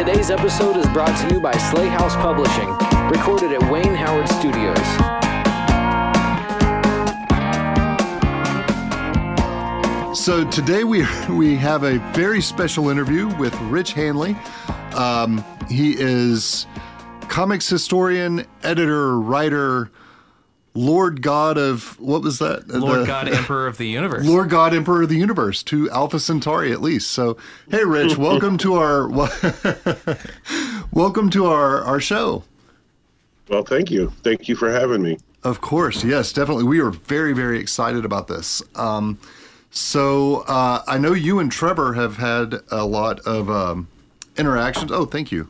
Today's episode is brought to you by Slay House Publishing, recorded at Wayne Howard Studios. So today we we have a very special interview with Rich Hanley. Um, he is comics historian, editor, writer, Lord God of what was that? Lord The- God, Emperor of the Universe. Lord God, Emperor of the Universe to Alpha Centauri at least. So, hey, Rich, welcome to our welcome to our our show. Well, thank you. Thank you for having me. Of course, yes, definitely. We are very very excited about this. Um, so uh, I know you and Trevor have had a lot of um, interactions. Oh, thank you.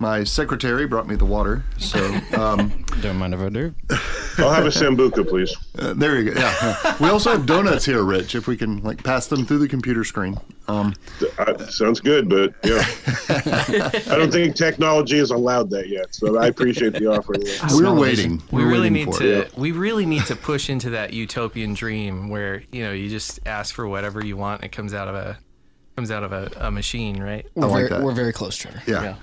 My secretary brought me the water, so um, Don't mind if I do. I'll have a sambuca, please. uh, there you go. Yeah, we also have donuts here, Rich. If we can like pass them through the computer screen. Um, Uh, sounds good, but yeah, I don't think technology has allowed that yet. So I appreciate the offer. we're waiting. we We're really waiting need to it. we really need to push into that utopian dream where you know you just ask for whatever you want and it comes out of a comes out of a, a machine right We're, like very, that. we're very close, Trevor. Yeah.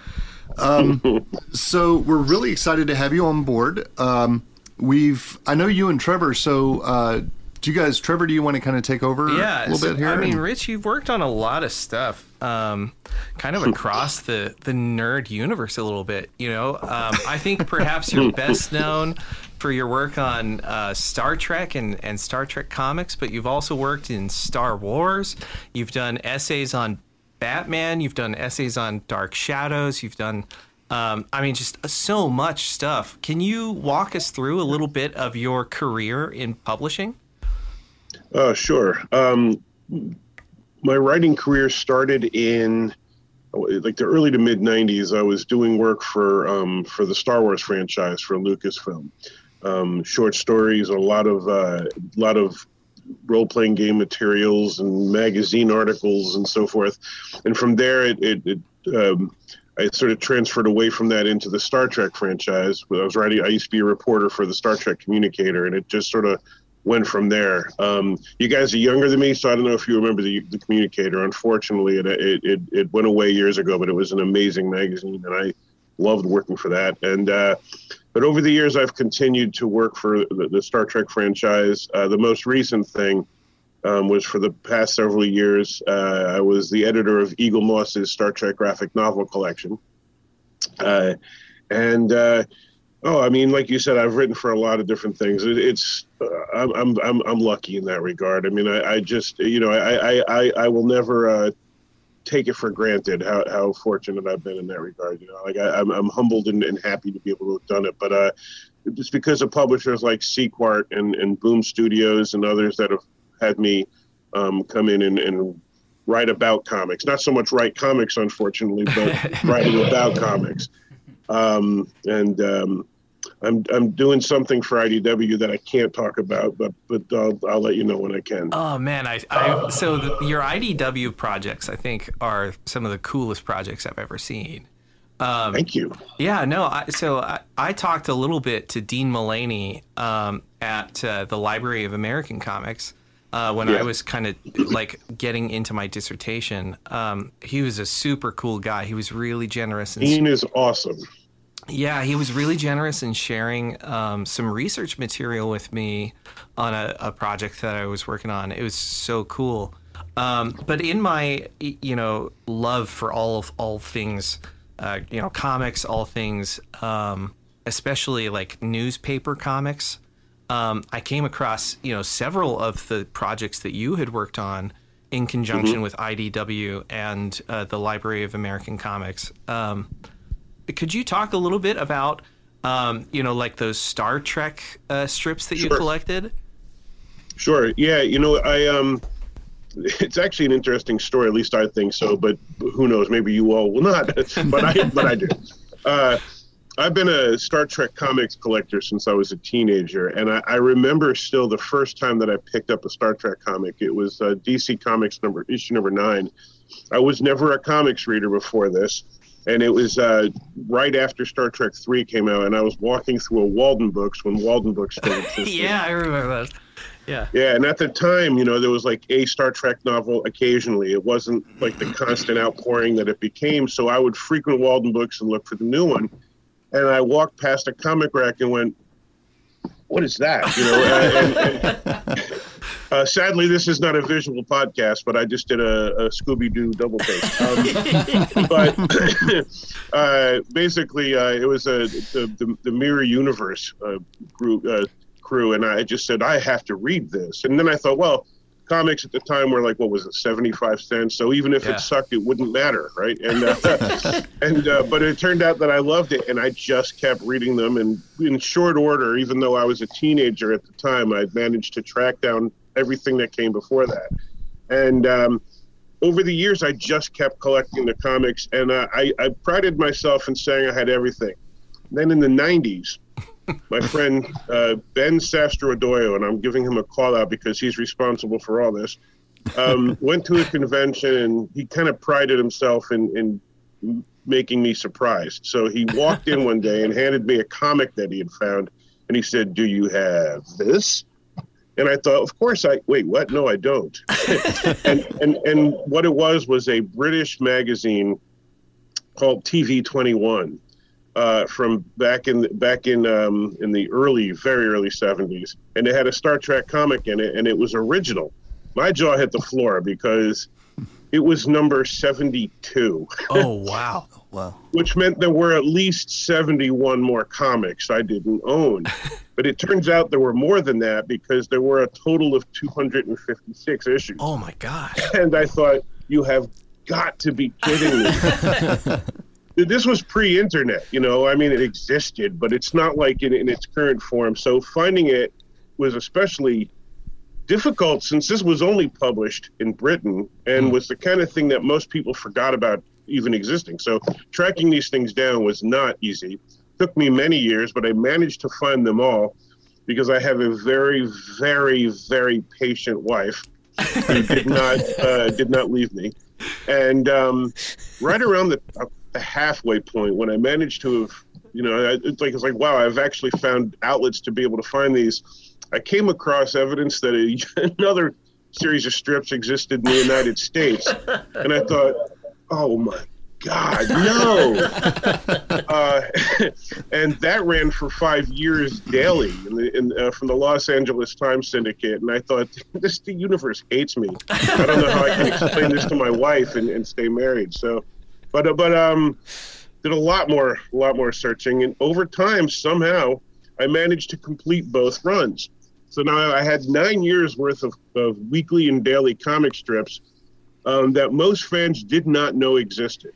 Um, so we're really excited to have you on board. Um, we've, I know you and Trevor. So, uh, do you guys, Trevor, do you want to kind of take over yeah a little so, bit here? i mean rich you've worked on a lot of stuff um, kind of across the the nerd universe a little bit you know um, i think perhaps you're best known for your work on uh, star trek and, and star trek comics but you've also worked in star wars you've done essays on batman you've done essays on dark shadows you've done um, I mean, just so much stuff. Can you walk us through a little bit of your career in publishing? Uh, sure. Um, my writing career started in like the early to mid '90s. I was doing work for um, for the Star Wars franchise for Lucasfilm. Um, short stories, a lot of uh, lot of role playing game materials and magazine articles and so forth. And from there, it, it, it um, I sort of transferred away from that into the Star Trek franchise. I was writing. I used to be a reporter for the Star Trek Communicator, and it just sort of went from there. Um, you guys are younger than me, so I don't know if you remember the, the Communicator. Unfortunately, it, it it went away years ago, but it was an amazing magazine, and I loved working for that. And uh, but over the years, I've continued to work for the, the Star Trek franchise. Uh, the most recent thing um, was for the past several years. Uh, I was the editor of Eaglemoss's Star Trek graphic novel collection. Uh, and uh, oh, I mean, like you said, I've written for a lot of different things. It, it's uh, I'm, I'm I'm lucky in that regard. I mean, I, I just you know I I I, I will never. Take it for granted how, how fortunate I've been in that regard. You know, like I, I'm, I'm humbled and, and happy to be able to have done it. But uh, just because of publishers like Sequart and, and Boom Studios and others that have had me um, come in and, and write about comics, not so much write comics, unfortunately, but writing about comics. Um, and um, I'm, I'm doing something for IDW that I can't talk about, but but I'll, I'll let you know when I can. Oh man, I, I so the, your IDW projects I think are some of the coolest projects I've ever seen. Um, Thank you. yeah, no, I, so I, I talked a little bit to Dean Mullaney um, at uh, the Library of American Comics uh, when I was kind of like getting into my dissertation. Um, he was a super cool guy. He was really generous and Dean is awesome. Yeah, he was really generous in sharing um, some research material with me on a, a project that I was working on. It was so cool. Um, but in my, you know, love for all of all things, uh, you know, comics, all things, um, especially like newspaper comics, um, I came across, you know, several of the projects that you had worked on in conjunction with IDW and uh, the Library of American Comics. Um, could you talk a little bit about um, you know like those star trek uh, strips that you collected Sure. Yeah. You know, I um, it's actually an interesting story. At least I think so. But who knows? Maybe you all will not. but I, but I do. Uh, I've been a Star Trek comics collector since I was a teenager, and I, I remember still the first time that I picked up a Star Trek comic. It was uh, DC Comics number issue number nine. I was never a comics reader before this, and it was uh, right after Star Trek three came out, and I was walking through a Waldenbooks when Waldenbooks still existed. yeah i remember that. Yeah. Yeah, and at the time, you know, there was like a Star Trek novel occasionally. It wasn't like the constant outpouring that it became. So I would frequent Waldenbooks and look for the new one. And I walked past a comic rack and went, "What is that?" You know. and, and, uh, sadly, this is not a visual podcast, but I just did a, a Scooby Doo double take. Um, but uh, basically, uh, it was a the, the, the Mirror Universe uh, group uh, crew, and I just said I have to read this. And then I thought, well, comics at the time were like what was it, seventy five cents? So even if Yeah. it sucked, it wouldn't matter, right? And uh, and uh, but it turned out that I loved it, and I just kept reading them, and in short order, even though I was a teenager at the time, I managed to track down everything that came before that, and. Um, over the years, I just kept collecting the comics, and uh, I, I prided myself in saying I had everything. Then in the 90s, my friend uh, Ben Sastrodoyo, and I'm giving him a call out because he's responsible for all this, um, went to a convention and he kind of prided himself in, in making me surprised. So he walked in one day and handed me a comic that he had found, and he said, "Do you have this?" And I thought, of course I wait. What? No, I don't. and and and what it was was a British magazine called TV Twenty One uh, from back in back in um, in the early, very early seventies, and it had a Star Trek comic in it, and it was original. My jaw hit the floor because it was number seventy two. Oh wow. Wow. which meant there were at least seventy-one more comics I didn't own. but it turns out there were more than that because there were a total of two hundred and fifty-six issues Oh my gosh. and I thought, you have got to be kidding me. this was pre-internet, you know. I mean, it existed, but it's not like in, in its current form. So finding it was especially difficult since this was only published in Britain and hmm. was the kind of thing that most people forgot about even existing. So tracking these things down was not easy. Took me many years, but I managed to find them all because I have a very, very, very patient wife who did not uh, did not leave me. And um, right around the, uh, the halfway point, when I managed to have, you know, I- it's like it's like wow, I've actually found outlets to be able to find these. I came across evidence that a, another series of strips existed in the United States, and I thought, oh my God, no! uh, and that ran for five years daily in the, in, uh, from the Los Angeles Times Syndicate. And I thought, this the universe hates me. I don't know how I can explain this to my wife and, and stay married. So, but uh, but um, did a lot more, a lot more searching, and over time, somehow, I managed to complete both runs. So now I had nine years worth of, of weekly and daily comic strips um, that most fans did not know existed.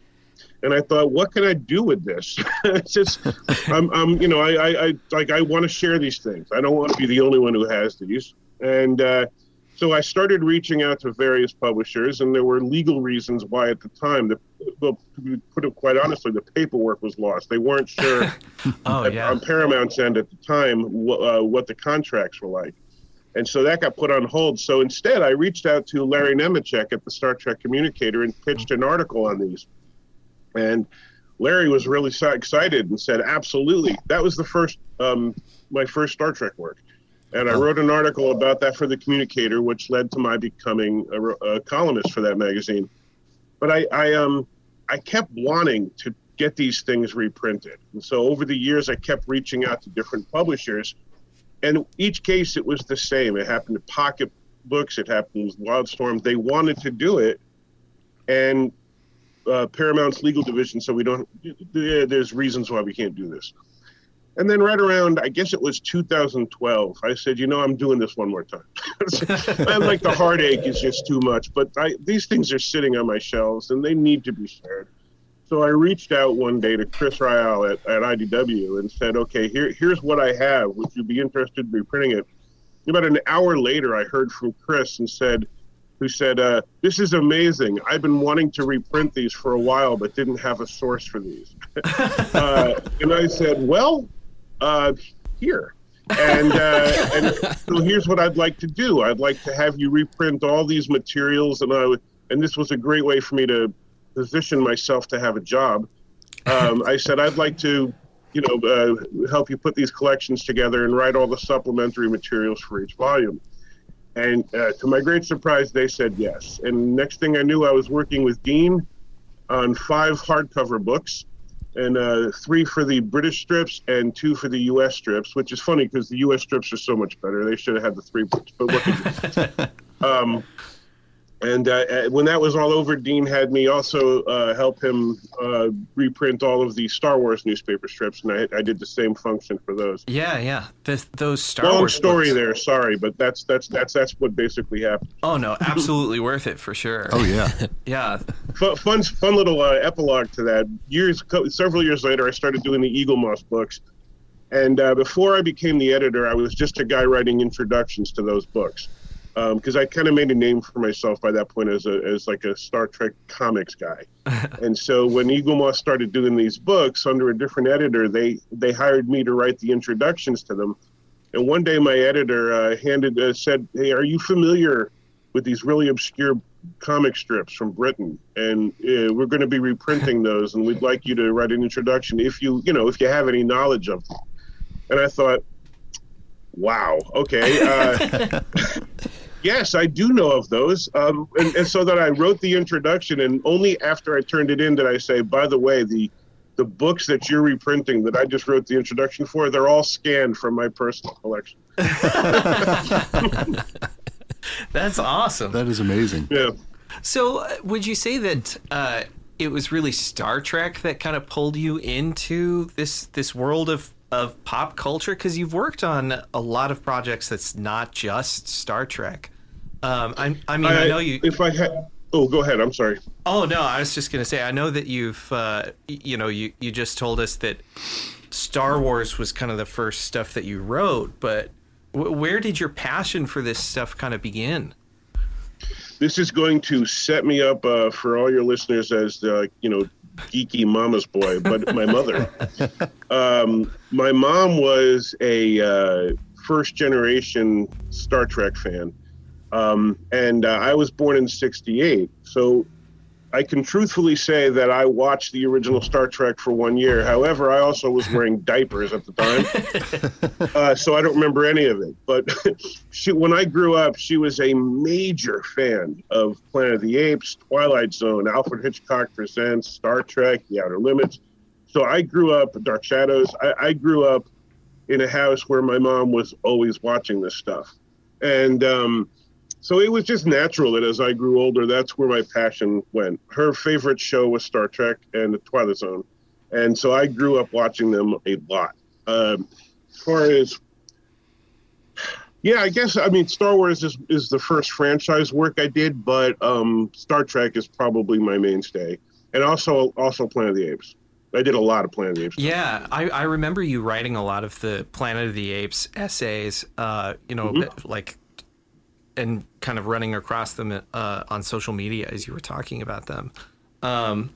And I thought, what can I do with this? it's just, I'm, I'm, you know, I, I, I like, I want to share these things. I don't want to be the only one who has these. And uh, so I started reaching out to various publishers, and there were legal reasons why at the time, the, well, to put it quite honestly, the paperwork was lost. They weren't sure Oh at- yeah. on Paramount's end at the time uh, what the contracts were like. And so that got put on hold. So instead, I reached out to Larry Nemecek at the Star Trek Communicator and pitched an article on these. And Larry was really so excited and said, "Absolutely, that was the first, um, my first Star Trek work." And I wrote an article about that for the Communicator, which led to my becoming a, a columnist for that magazine. But I, I, um, I kept wanting to get these things reprinted, and so over the years, I kept reaching out to different publishers, and each case it was the same. It happened to Pocket Books, it happened with Wildstorm. They wanted to do it, and uh, Paramount's legal division, so we don't. There's reasons why we can't do this. And then right around, I guess it was 2012, I said, you know, I'm doing this one more time. I'm like the heartache is just too much, but I, these things are sitting on my shelves and they need to be shared. So I reached out one day to Chris Ryall at, at IDW and said, okay, here, here's what I have. Would you be interested in reprinting it? About an hour later, I heard from Chris and said, who said, uh, "This is amazing. I've been wanting to reprint these for a while, but didn't have a source for these." uh, and I said, "Well, uh, here." And uh, and so here's what I'd like to do. I'd like to have you reprint all these materials, and I would, and this was a great way for me to position myself to have a job. Um, I said I'd like to, you know, uh, help you put these collections together and write all the supplementary materials for each volume. And uh, to my great surprise, they said yes. And next thing I knew, I was working with Dean on five hardcover books, and uh, three for the British strips and two for the U.S. strips. Which is funny because the U.S. strips are so much better. They should have had the three books, but what you um, and uh, uh, when that was all over, Dean had me also uh, help him uh, reprint all of the Star Wars newspaper strips, and I, I did the same function for those. Yeah, yeah. The, those Star Long Wars story books- there, sorry, but that's that's that's that's what basically happened. Oh no, absolutely worth it for sure. Oh yeah. yeah. Fun, fun, fun little uh, epilogue to that. Years, several years later, I started doing the Eaglemoss books, and uh, before I became the editor, I was just a guy writing introductions to those books. Because I kind of made a name for myself by that point as a as like a Star Trek comics guy, and so when Eaglemoss started doing these books under a different editor, they they hired me to write the introductions to them. And one day, my editor uh, handed uh, said, "Hey, are you familiar with these really obscure comic strips from Britain? And uh, we're going to be reprinting those, and we'd like you to write an introduction if you, you know, if you have any knowledge of them." And I thought, "Wow, okay." Yes, I do know of those. Um, and, and so that I wrote the introduction, and only after I turned it in did I say, by the way, the the books that you're reprinting that I just wrote the introduction for, they're all scanned from my personal collection. That's awesome. That is amazing. Yeah. So, uh, would you say that uh, it was really Star Trek that kind of pulled you into this this world of of pop culture? Because you've worked on a lot of projects that's not just Star Trek. Um, I, I mean, I, know you. If I had, oh, go ahead. I'm sorry. Oh no, I was just gonna say I know that you've uh, you know you you just told us that Star Wars was kind of the first stuff that you wrote, but w- where did your passion for this stuff kind of begin? This is going to set me up uh, for all your listeners as the you know geeky mama's boy, but my mother. Um, my mom was a uh, first generation Star Trek fan. Um, and uh, I was born in 68. So I can truthfully say that I watched the original Star Trek for one year. However, I also was wearing diapers at the time. uh, so I don't remember any of it. But she, when I grew up, she was a major fan of Planet of the Apes, Twilight Zone, Alfred Hitchcock Presents, Star Trek, The Outer Limits. So I grew up, Dark Shadows. I, I grew up in a house where my mom was always watching this stuff. And um, so it was just natural that as I grew older, that's where my passion went. Her favorite show was Star Trek and The Twilight Zone. And so I grew up watching them a lot. Um, as far as, yeah, I guess, I mean, Star Wars is, is the first franchise work I did, but um, Star Trek is probably my mainstay. And also, also Planet of the Apes. I did a lot of Planet of the Apes. Yeah, I, I remember you writing a lot of the Planet of the Apes essays, uh, you know, Mm-hmm. like, and kind of running across them uh, on social media as you were talking about them. Um,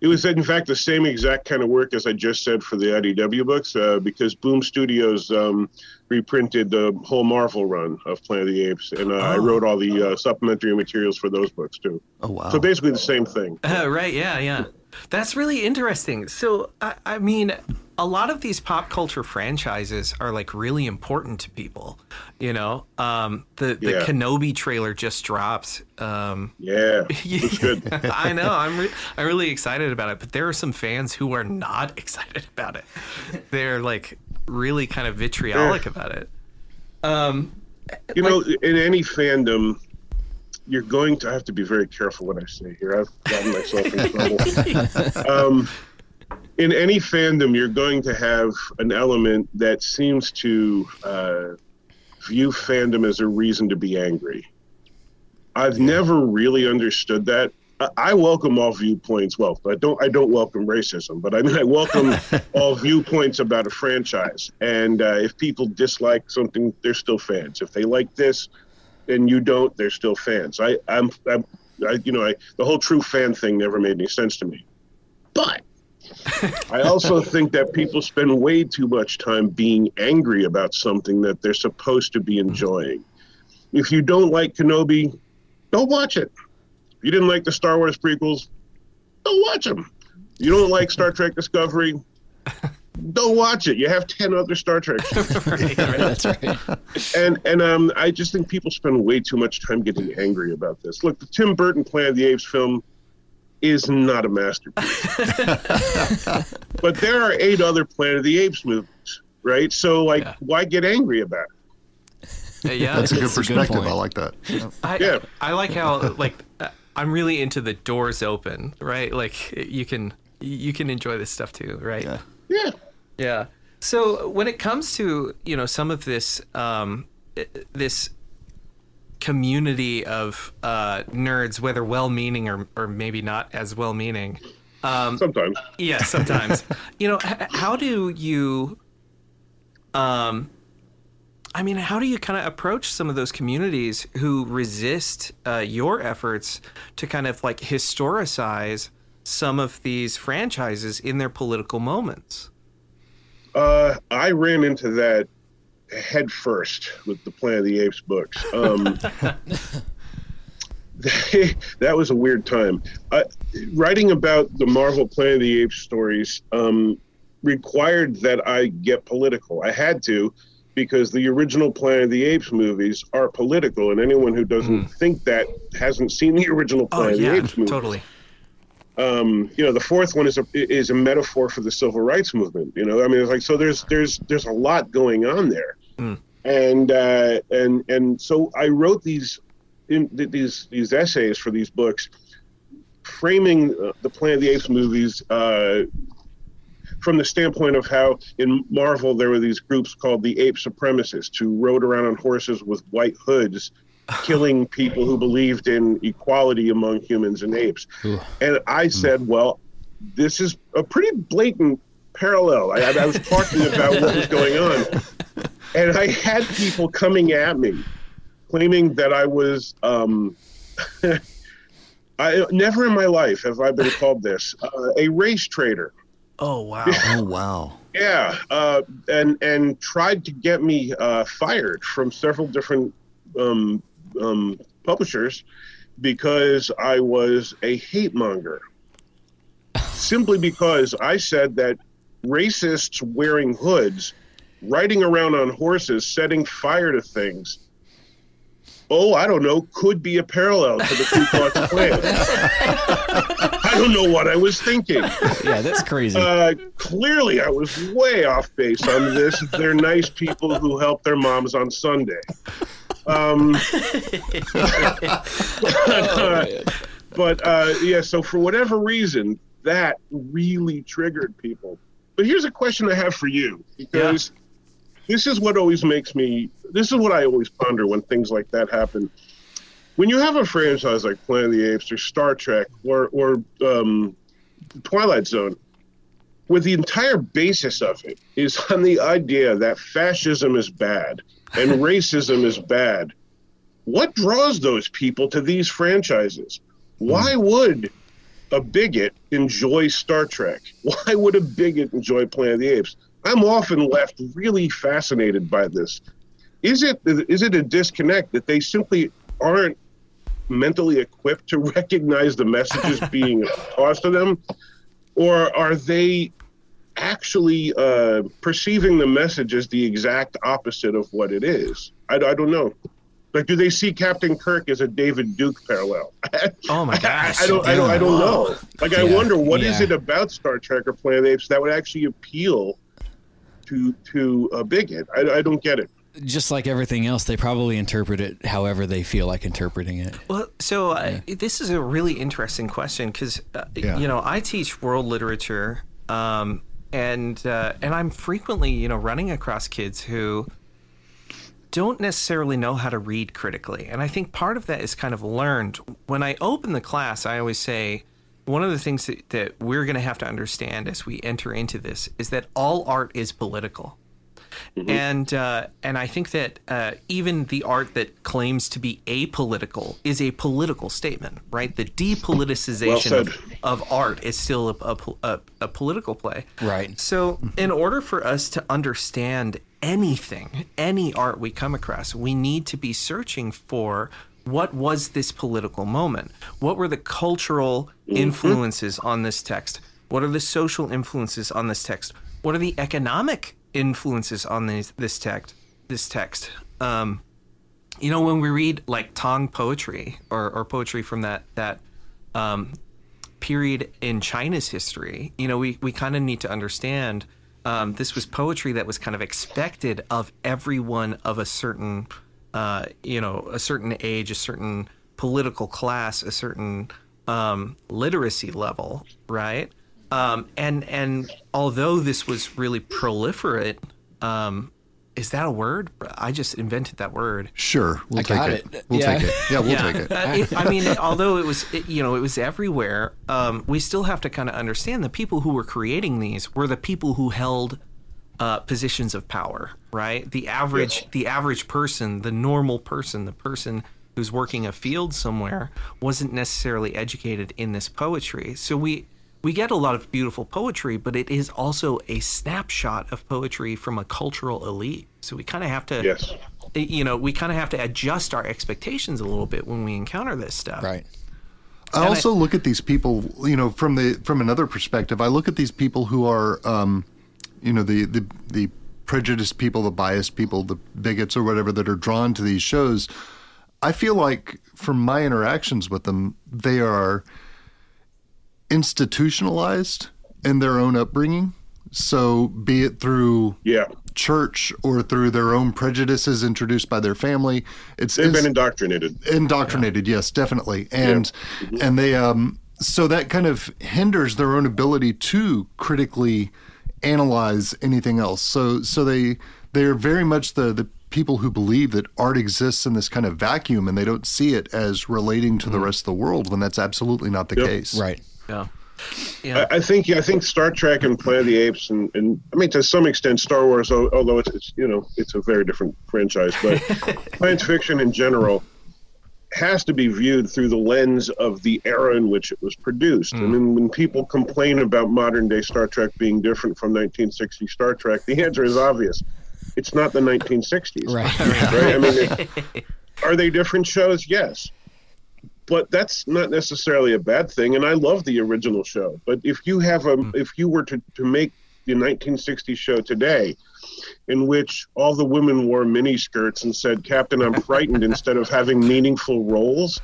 It was, in fact, the same exact kind of work as I just said for the IDW books, uh, because Boom Studios um, reprinted the whole Marvel run of Planet of the Apes, and uh, I Oh. wrote all the uh, supplementary materials for those books too. Oh wow. So basically, the same thing. Uh, right. Yeah. Yeah. That's really interesting. So, I, I mean, a lot of these pop culture franchises are like really important to people. You know, um, the the Yeah. Kenobi trailer just dropped. Um, Yeah, good. I know. I'm re- I'm really excited about it, but there are some fans who are not excited about it. They're like really kind of vitriolic about it. Um, You know, in any fandom, you're going to have to be very careful what I say here. I've gotten myself in trouble. um, in any fandom, you're going to have an element that seems to uh, view fandom as a reason to be angry. I've never really understood that. I- I welcome all viewpoints. Well, I don't. I don't welcome racism, but I mean, I welcome all viewpoints about a franchise. And uh, if people dislike something, they're still fans. If they like this, and you don't, they're still fans. I, I'm, I'm I, you know, I, the whole true fan thing never made any sense to me. But I also think that people spend way too much time being angry about something that they're supposed to be enjoying. If you don't like Kenobi, don't watch it. If you didn't like the Star Wars prequels, don't watch them. If You don't like Star Trek Discovery, don't watch it. You have ten other Star Trek. right. That's right. and and um, I just think people spend way too much time getting angry about this. Look, the Tim Burton Planet of the Apes film is not a masterpiece, but there are eight other Planet of the Apes movies, right? So like, Yeah. why get angry about it? Uh, yeah, That's a good That's a good perspective. I like that. I, Yeah. I like how like uh, I'm really into the doors open, right? Like you can you can enjoy this stuff too, right? Yeah. Yeah, Yeah. So when it comes to you know some of this um, this community of uh, nerds, whether well-meaning or or maybe not as well-meaning, sometimes. yeah, sometimes. you know, h- how do you, um, I mean, how do you kind of approach some of those communities who resist uh, your efforts to kind of like historicize some of these franchises in their political moments? Uh, I ran into that head first with the Planet of the Apes books. Um, that was a weird time. Uh, writing about the Marvel Planet of the Apes stories um, required that I get political. I had to because the original Planet of the Apes movies are political, and anyone who doesn't think that hasn't seen the original Oh Planet of yeah, the Apes movies totally. um, you know, the fourth one is a is a metaphor for the civil rights movement. You know, I mean, it's like so. There's there's there's a lot going on there, Mm. and uh, and and so I wrote these in these these essays for these books, framing uh, the Planet of the Apes movies. Uh, from the standpoint of how in Marvel there were these groups called the ape supremacists who rode around on horses with white hoods, killing people who believed in equality among humans and apes. Ooh. And I said, well, this is a pretty blatant parallel. I, I was talking about what was going on. And I had people coming at me claiming that I was. Um, I, never in my life have I been called this uh, a race traitor. Oh wow. Oh wow. Yeah, uh, and and tried to get me uh, fired from several different um, um, publishers because I was a hate monger. Simply because I said that racists wearing hoods, riding around on horses, setting fire to things. Oh, I don't know. Could be a parallel to the Ku Klux Klan. I don't know what I was thinking. Yeah, that's crazy. Uh, clearly, I was way off base on this. They're nice people who help their moms on Sunday. Um, but uh, yeah, so for whatever reason, that really triggered people. But here's a question I have for you because this is what always makes me. This is what I always ponder when things like that happen. When you have a franchise like Planet of the Apes or Star Trek or or um, Twilight Zone, where the entire basis of it is on the idea that fascism is bad and racism is bad. What draws those people to these franchises? Why would a bigot enjoy Star Trek? Why would a bigot enjoy Planet of the Apes? I'm often left really fascinated by this. Is it is it a disconnect that they simply aren't mentally equipped to recognize the messages being tossed to them, or are they actually uh, perceiving the message as the exact opposite of what it is? I, I don't know. Like, do they see Captain Kirk as a David Duke parallel? Oh my gosh. I don't, I don't, I don't know. Like, I wonder what is yeah. it about Star Trek or Planet Apes that would actually appeal to to a bigot? I, I don't get it. Just like everything else, they probably interpret it however they feel like interpreting it. Well, so uh, this is a really interesting question because uh, Yeah. you know I teach world literature, um, and uh, and I'm frequently you know running across kids who don't necessarily know how to read critically, and I think part of that is kind of learned. When I open the class, I always say one of the things that, that we're going to have to understand as we enter into this is that all art is political and uh, and I think that uh, even the art that claims to be apolitical is a political statement, right? The depoliticization Well of, of art is still a, a, a, a political play, Right. So, in order for us to understand anything, any art we come across, we need to be searching for what was this political moment? What were the cultural influences on this text? What are the social influences on this text? what are the economic influences on this this text? This text. Um, you know, when we read like Tang poetry or, or poetry from that that um, period in China's history, you know, we, we kind of need to understand um, this was poetry that was kind of expected of everyone of a certain, uh, you know, a certain age, a certain political class, a certain um, literacy level, right? Um, and and although this was really proliferate, um, is that a word? I just invented that word. Sure, we'll I take got it. it. We'll Yeah. take it. Yeah, we'll take it. Uh, it- I mean, although it was, it, you know, it was everywhere. Um, we still have to kind of understand the people who were creating these were the people who held uh, positions of power, right? The average, the average person, the normal person, the person who's working a field somewhere, wasn't necessarily educated in this poetry. So we we get a lot of beautiful poetry, but it is also a snapshot of poetry from a cultural elite. So we kind of have to Yes. you know, we kind of have to adjust our expectations a little bit when we encounter this stuff. Right. I also look at these people, you know, from the from another perspective. I look at these people who are, um, you know, the the the prejudiced people, the biased people, the bigots or whatever that are drawn to these shows. I feel like from my interactions with them, they are institutionalized in their own upbringing. So, be it through Yeah. church or through their own prejudices introduced by their family, it's They've it's- been indoctrinated. indoctrinated yes definitely and and they um so that kind of hinders their own ability to critically analyze anything else so so they they're very much the the people who believe that art exists in this kind of vacuum and they don't see it as relating to the mm-hmm. rest of the world when that's absolutely not the case Right. Yeah. Yeah. I, I think I think Star Trek and Planet of the Apes and, and I mean to some extent Star Wars, although it's, it's you know it's a very different franchise, but science fiction in general has to be viewed through the lens of the era in which it was produced. I hmm. mean, when people complain about modern day Star Trek being different from 1960 Star Trek, the answer is obvious. It's not the 1960s. Right. right? I mean, it- are they different shows? Yes. But that's not necessarily a bad thing. And I love the original show. But if you have a, hmm. if you were to, to make the 1960s show today, in which all the women wore miniskirts and said, Captain, I'm frightened, instead of having meaningful roles,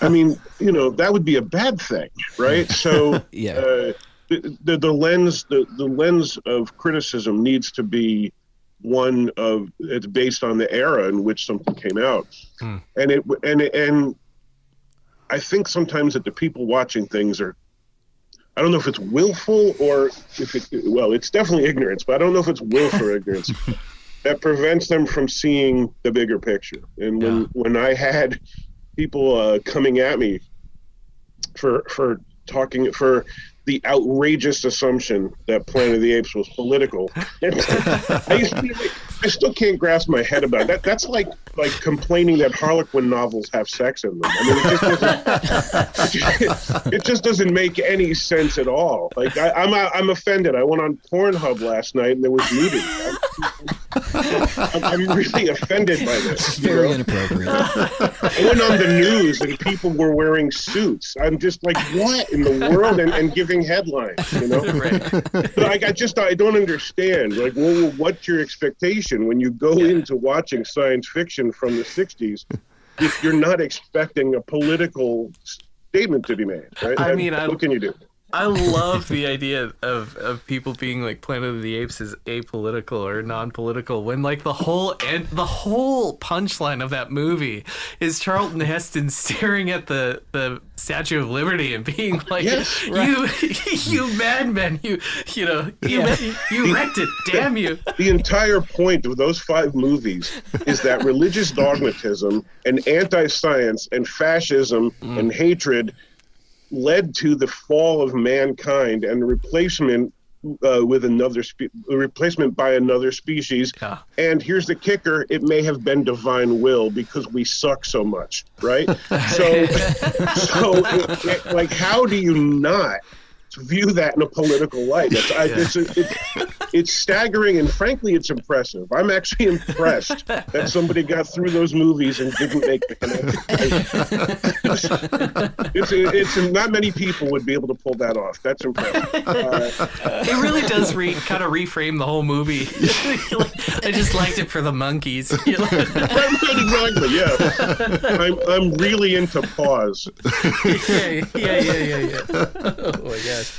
I mean, you know, that would be a bad thing, right? So, Yeah. uh, the, the, the lens the, the lens of criticism needs to be one of it's based on the era in which something came out and it and and i think sometimes that the people watching things are i don't know if it's willful or if it well it's definitely ignorance but i don't know if it's willful ignorance that prevents them from seeing the bigger picture and when Yeah. when i had people uh, coming at me for for talking for the outrageous assumption that Planet of the Apes was political. I, used to be like- I still can't grasp my head about it. that. That's like like complaining that Harlequin novels have sex in them. I mean, it just doesn't, it just doesn't make any sense at all. Like I, I'm I'm offended. I went on Pornhub last night and there was nudity. I'm, I'm really offended by this. you Very know? inappropriate. I went on the news and people were wearing suits. I'm just like, what in the world? And, and giving headlines, you know? But I, I just I don't understand. Like, well, what's your expectation when you go into watching science fiction from the '60s if you're not expecting a political statement to be made? Right? I And mean, I- what can you do? I love the idea of, of people being like Planet of the Apes is apolitical or non-political when like the whole and the whole punchline of that movie is Charlton Heston staring at the the Statue of Liberty and being like, Yes, "You, you madmen! You, you know, you, you wrecked it! Damn you!" the entire point of those five movies is that religious dogmatism and anti-science and fascism mm. and hatred led to the fall of mankind and replacement uh, with another spe- replacement by another species. Yeah. And here's the kicker: it may have been divine will because we suck so much, right? so, so it- it- like, how do you not? View that in a political light. It's, I, it's, it's, it's staggering and frankly, it's impressive. I'm actually impressed that somebody got through those movies and didn't make the connection. it's, it's, it's not many people would be able to pull that off. That's impressive. Uh, It really does re- kind of reframe the whole movie. I just liked it for the monkeys. Exactly. Yeah. I'm I'm really into paws. yeah, yeah, yeah, yeah, yeah. Oh my gosh.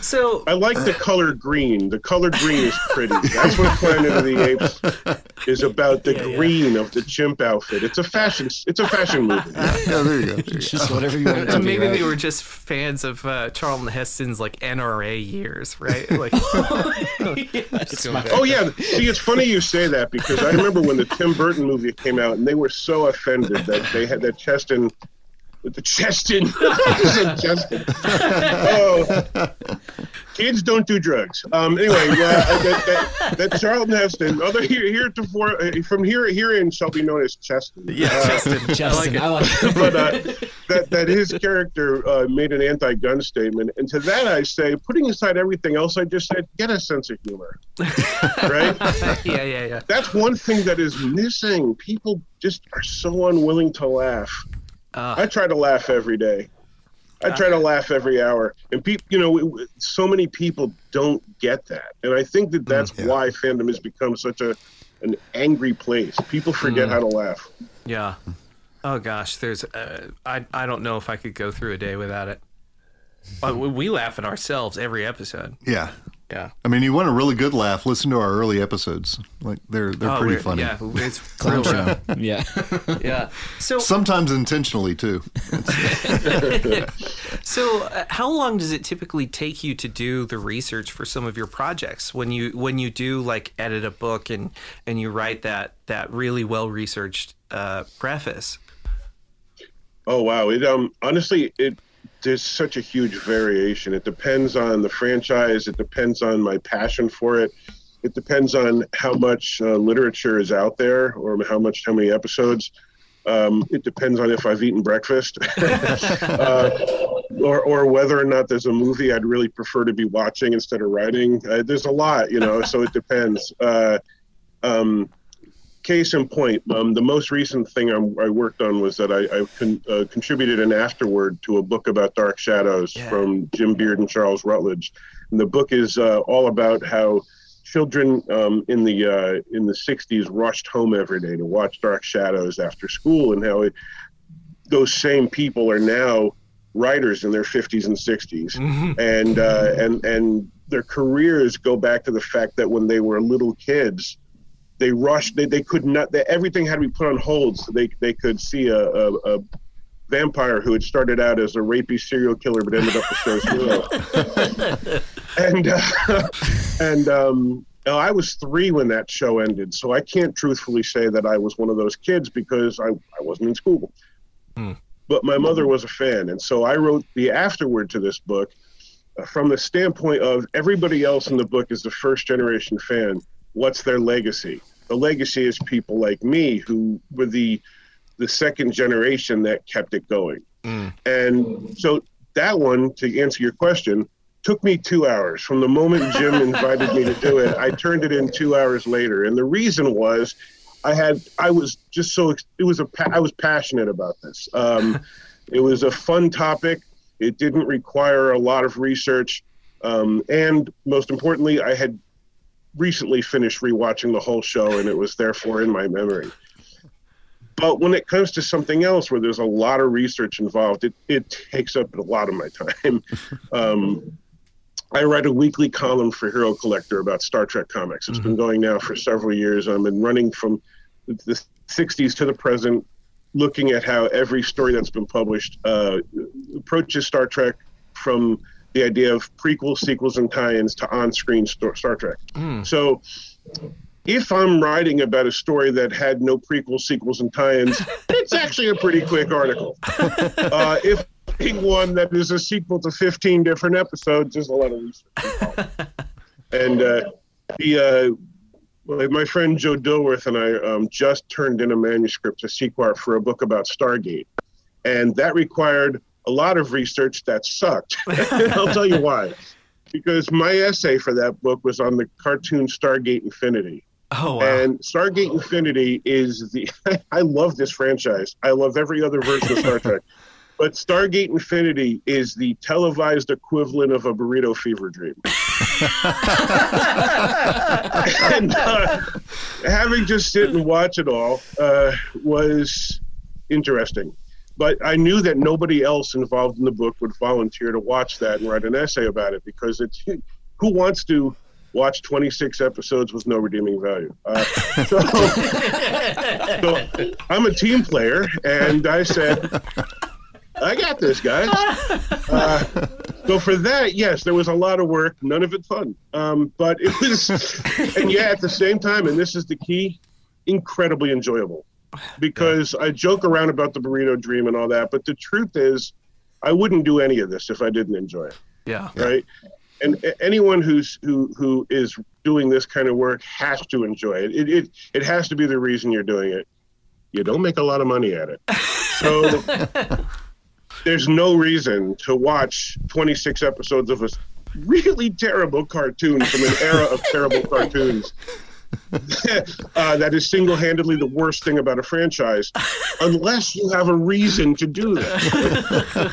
So I like the color green. The color green is pretty. That's what Planet of the Apes is about. The Yeah, yeah. green of the chimp outfit. It's a fashion. It's a fashion movie. Yeah, there you go. There you go. Whatever you want it to And be. maybe right? they were just fans of uh, Charlton Heston's like NRA years, right? Like, Oh yeah. See, it's funny you say that because I remember when the Tim Burton movie came out, and they were so offended that they had that Cheston. The Cheston, Cheston. Oh, kids don't do drugs. Um, anyway, uh, that, that, that Charlton Heston. Although here, here to for, uh, from here, herein shall be known as Cheston. yeah, Uh, Justin. Justin, I like it. but uh, that that his character uh, made an anti-gun statement, and to that I say, putting aside everything else I just said, get a sense of humor, right? yeah, yeah, yeah. That's one thing that is missing. People just are so unwilling to laugh. Uh, I try to laugh every day. I try to laugh every hour, and people, you know, it- so many people don't get that, and I think that that's yeah. why fandom has become such a an angry place. People forget how to laugh. yeah. Oh gosh, there's. Uh, I I don't know if I could go through a day without it. We- we laugh at ourselves every episode. Yeah. Yeah. I mean, you want a really good laugh? Listen to our early episodes. Like they're they're Oh, pretty we're- funny. Yeah, it's Clown show. Yeah. Yeah. So Sometimes intentionally too. So, uh, how long does it typically take you to do the research for some of your projects? When you when you do like edit a book and and you write that that really well researched uh, preface? Oh wow! It um honestly it there's such a huge variation. It depends on the franchise. It depends on my passion for it. It depends on how much uh, literature is out there or how much how many episodes. Um, it depends on if I've eaten breakfast, uh, or or whether or not there's a movie I'd really prefer to be watching instead of writing. Uh, there's a lot, you know. So it depends. Uh, um, case in point, um, the most recent thing I'm, I worked on was that I, I con, uh, contributed an afterword to a book about Dark Shadows Yeah. from Jim Beard and Charles Rutledge, and the book is uh, all about how children um, in the uh, in the '60s rushed home every day to watch Dark Shadows after school, and how it, those same people are now writers in their 50s and 60s and uh, and and their careers go back to the fact that when they were little kids they rushed they, they could not they, everything had to be put on hold so they they could see a, a, a vampire who had started out as a rapey serial killer but ended up the show's hero and uh, and um now, I was three when that show ended, so I can't truthfully say that I was one of those kids because I, I wasn't in school. But my mother was a fan, and so I wrote the afterword to this book uh, from the standpoint of everybody else in the book is the first generation fan. What's their legacy? The legacy is people like me who were the the second generation that kept it going. And so that one, to answer your question, took me two hours. From the moment Jim invited me to do it, I turned it in two hours later. And the reason was I had I was just so it was a I was passionate about this. Um, it was a fun topic. It didn't require a lot of research, um, and most importantly, I had recently finished rewatching the whole show, and it was therefore in my memory. But when it comes to something else where there's a lot of research involved, it, it takes up a lot of my time. Um, I write a weekly column for Hero Collector about Star Trek comics. It's been going now for several years. I've been running from the 60s to the present, looking at how every story that's been published uh, approaches Star Trek from the idea of prequels, sequels, and tie-ins to on-screen Star Trek. So, if I'm writing about a story that had no prequels, sequels, and tie-ins, it's actually a pretty quick article. Uh, if one that is a sequel to 15 different episodes, there's a lot of research and uh, the uh, my friend Joe Dilworth and I um, just turned in a manuscript to Sequart for a book about Stargate, and that required a lot of research that sucked. I'll tell you why. Because my essay for that book was on the cartoon Stargate Infinity. Oh wow! And Stargate Infinity is the. I love this franchise. I love every other version of Star Trek. but Stargate Infinity is the televised equivalent of a burrito fever dream. and uh, having just sit and watch it all uh, was interesting. But I knew that nobody else involved in the book would volunteer to watch that and write an essay about it because it's who wants to watch 26 episodes with no redeeming value. Uh, so, so I'm a team player, and I said, I got this, guys. Uh, so for that, yes, there was a lot of work, none of it fun. Um, but it was, and yeah, at the same time, and this is the key, incredibly enjoyable. Because I joke around about the burrito dream and all that, but the truth is, I wouldn't do any of this if I didn't enjoy it. Yeah. Right. And anyone who's who who is doing this kind of work has to enjoy it. It it, it has to be the reason you're doing it. You don't make a lot of money at it. So there's no reason to watch 26 episodes of a really terrible cartoon from an era of terrible cartoons. uh, that is single-handedly the worst thing about a franchise, unless you have a reason to do that.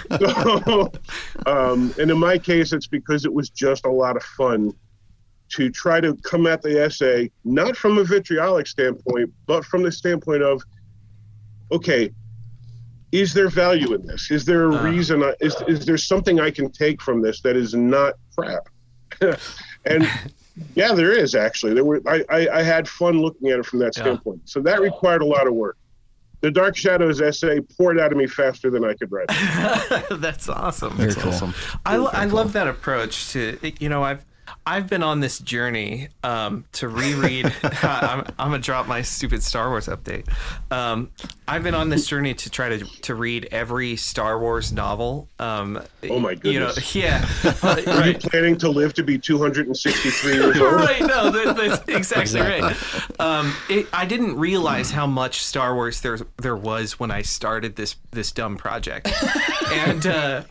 so, um, and in my case, it's because it was just a lot of fun to try to come at the essay not from a vitriolic standpoint, but from the standpoint of, okay, is there value in this? Is there a Uh. reason? I, is is there something I can take from this that is not crap? and yeah, there is actually. There were I, I, I had fun looking at it from that Yeah. standpoint. So that required a lot of work. The Dark Shadows essay poured out of me faster than I could write. it. That's awesome. Very cool. Awesome. I, lo- I love that approach to you know I've I've been on this journey um, to reread. I'm, I'm gonna drop my stupid Star Wars update. Um, I've been on this journey to try to to read every Star Wars novel. Um, Oh my You know, goodness. yeah, Are you planning to live to be 263 years old? right. No, that, that's exactly, right. Um, it, I didn't realize how much Star Wars there there was when I started this this dumb project, and uh,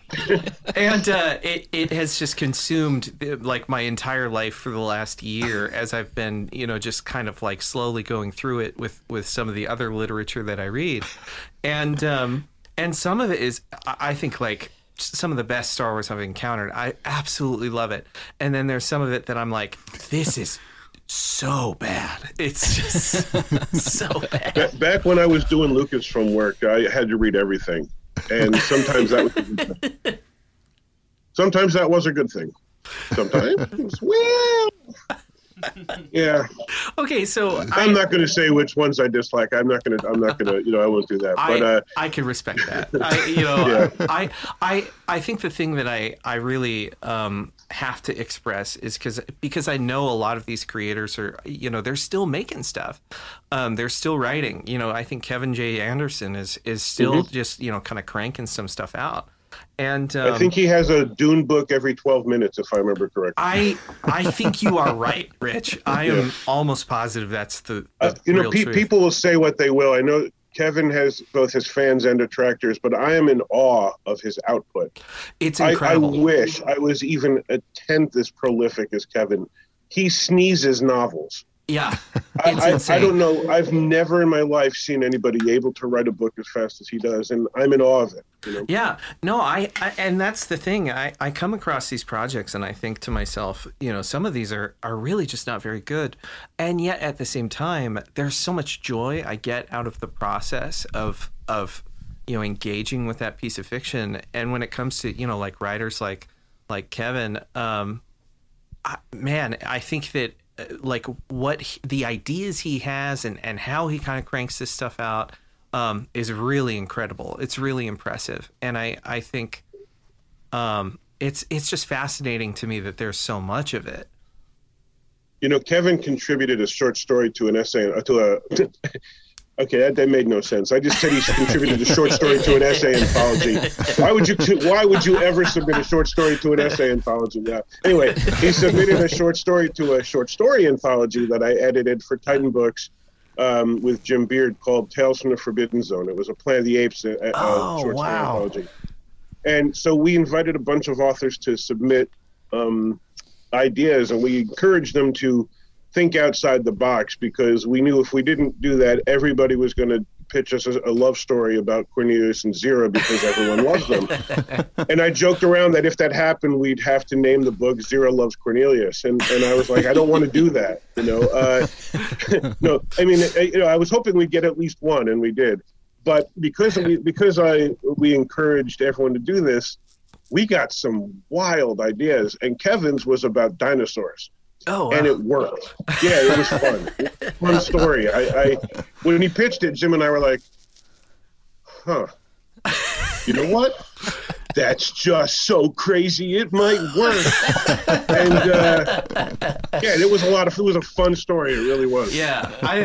and uh, it it has just consumed like my entire life for the last year as I've been you know just kind of like slowly going through it with with some of the other literature that I read, and um, and some of it is I think like some of the best Star Wars I've encountered. I absolutely love it. And then there's some of it that I'm like, this is so bad. It's just so bad. Back when I was doing Lucasfilm work, I had to read everything, and sometimes that was a good thing. sometimes that was a good thing. Sometimes, well, yeah. Okay, so I'm I, not going to say which ones I dislike. I'm not going to. I'm not going to. You know, I won't do that. But I, uh, I can respect that. I, you know, Yeah. I, I, I think the thing that I, I really um, have to express is because because I know a lot of these creators are, you know, they're still making stuff. Um, they're still writing. You know, I think Kevin J. Anderson is is still just you know kind of cranking some stuff out. And um, I think he has a Dune book every 12 minutes, if I remember correctly. I I think you are right, Rich. I am almost positive that's the, the Uh, you know, pe- people will say what they will. I know Kevin has both his fans and detractors, but I am in awe of his output. It's I, I wish I was even a tenth as prolific as Kevin. He sneezes novels. Yeah, I, I. I don't know. I've never in my life seen anybody able to write a book as fast as he does, and I'm in awe of it. You know? Yeah, no, I, I and that's the thing. I, I come across these projects and I think to myself, you know, some of these are are really just not very good, and yet at the same time, there's so much joy I get out of the process of of you know engaging with that piece of fiction. And when it comes to you know like writers like like Kevin, um, I, man, I think that like what he, the ideas he has and and how he kind of cranks this stuff out um, is really incredible. It's really impressive, and I I think um, it's it's just fascinating to me that there's so much of it. You know, Kevin contributed a short story to an essay uh, to a. Okay, that, that made no sense. I just said he contributed a short story to an essay anthology. Why would you? Why would you ever submit a short story to an essay anthology? Yeah. Anyway, he submitted a short story to a short story anthology that I edited for Titan Books um, with Jim Beard called "Tales from the Forbidden Zone." It was a Planet of the Apes uh, uh, Oh, short story anthology, and so we invited a bunch of authors to submit um, ideas, and we encouraged them to think outside the box because we knew if we didn't do that, everybody was going to pitch us a, love story about Cornelius and Zira because everyone loves them. and I joked around that if that happened, we'd have to name the book Zira Loves Cornelius. And, and I was like, I don't want to do that. You know, uh, no, I mean, I, you know, I was hoping we'd get at least one, and we did. But because we, because I we encouraged everyone to do this, we got some wild ideas. And Kevin's was about dinosaurs Oh, and it worked. Yeah, it was fun. fun story. I, I when he pitched it, Jim and I were like, "Huh? You know what? That's just so crazy. It might work." and uh, yeah, it was a lot of. It was a fun story. It really was. Yeah, I,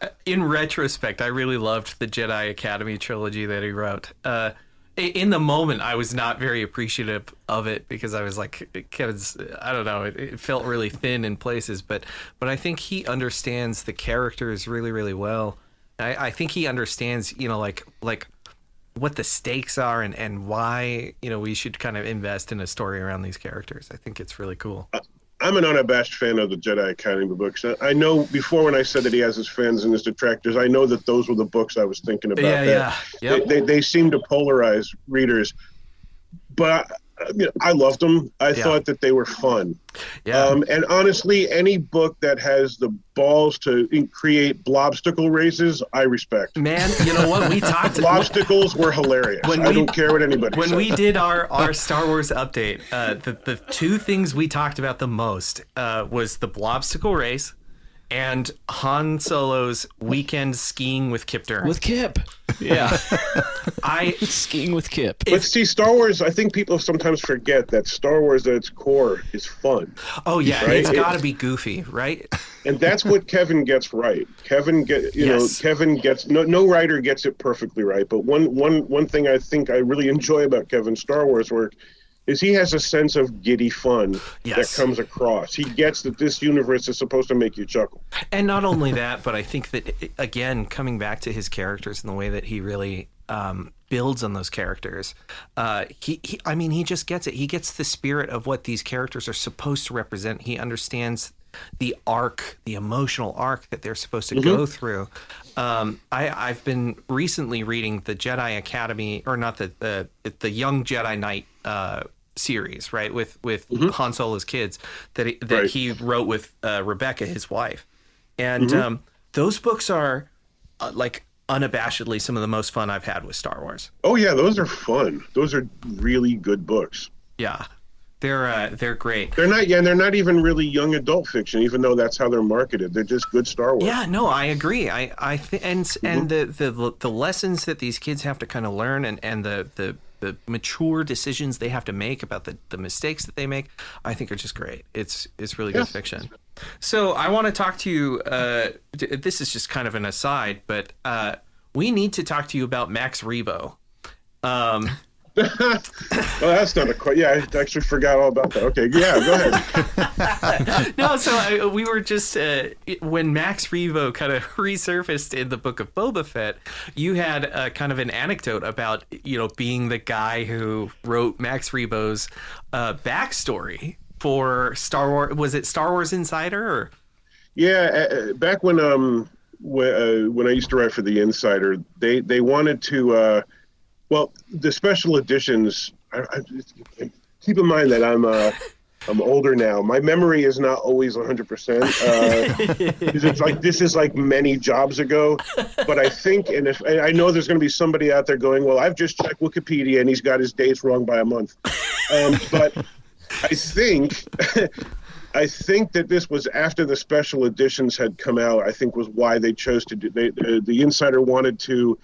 I, in retrospect, I really loved the Jedi Academy trilogy that he wrote. Uh, i- in the moment, I was not very appreciative of it because I was like, Kevin's. I don't know. It, it felt really thin in places, but but I think he understands the characters really, really well. I, I think he understands, you know, like like what the stakes are and and why you know we should kind of invest in a story around these characters. I think it's really cool. Uh, I'm an unabashed fan of the Jedi Academy books. I- know before when I said that he has his fans and his detractors, I know that those were the books I was thinking about. Yeah, that yeah. Yep. They, they, they seem to polarize readers, but I, mean, I loved them. I Yeah. thought that they were fun. Yeah. Um, and honestly, any book that has the balls to in- create blobstacle races, I respect. Man, you know what? We talked Blobstacles were hilarious. When I we- don't care what anybody when says. we did our, our Star Wars update, uh, the the two things we talked about the most uh, was the Blobstacle race and Han Solo's weekend skiing with Kip Durr. With Kip. Yeah. I Skiing with Kip. but see, Star Wars, I think people sometimes forget that Star Wars at its core is fun. oh yeah, Right? it's It- got to be goofy, right? and that's what Kevin gets right. Kevin get you Yes. know Kevin gets no no writer gets it perfectly right. But one one one thing I think I really enjoy about Kevin's Star Wars work is he has a sense of giddy fun Yes. that comes across. He gets that this universe is supposed to make you chuckle. And not only that, but I think that again, coming back to his characters and the way that he really um, builds on those characters, uh, he, he, I mean, he just gets it. He gets the spirit of what these characters are supposed to represent. He understands the arc, the emotional arc that they're supposed to go through. Um, I, I've been recently reading the Jedi Academy, or not the the, the Young Jedi Knight uh, series, right? With with Han Solo's kids that he, that Right. he wrote with uh, Rebecca, his wife, and um, those books are uh, like unabashedly some of the most fun I've had with Star Wars. Oh yeah, those are fun. Those are really good books. Yeah, they're uh, they're great. They're not yeah, and they're not even really young adult fiction, even though that's how they're marketed. They're just good Star Wars. Yeah, no, I agree. I I th- and and the, the the lessons that these kids have to kind of learn and and the the the mature decisions they have to make about the, the mistakes that they make, I think are just great. It's it's really good fiction. So I want to talk to you. Uh, this is just kind of an aside, but uh, we need to talk to you about Max Rebo. Um, Well, that's not a question. Yeah, I actually forgot all about that. Okay, yeah, go ahead. no, so I, we were just uh, when Max Rebo kind of resurfaced in the book of Boba Fett. You had uh, kind of an anecdote about you know being the guy who wrote Max Rebo's uh, backstory for Star Wars. Was it Star Wars Insider? Or? Yeah, uh, back when um when, uh, when I used to write for the Insider, they they wanted to uh, well the special editions. I, I, keep in mind that I'm uh, I'm older now. My memory is not always 100. percent uh, It's like this is like many jobs ago, but I think and if and I know there's going to be somebody out there going, well, I've just checked Wikipedia and he's got his dates wrong by a month, um, but I think. I think that this was after the special editions had come out. I think was why they chose to do. They, uh, the insider wanted to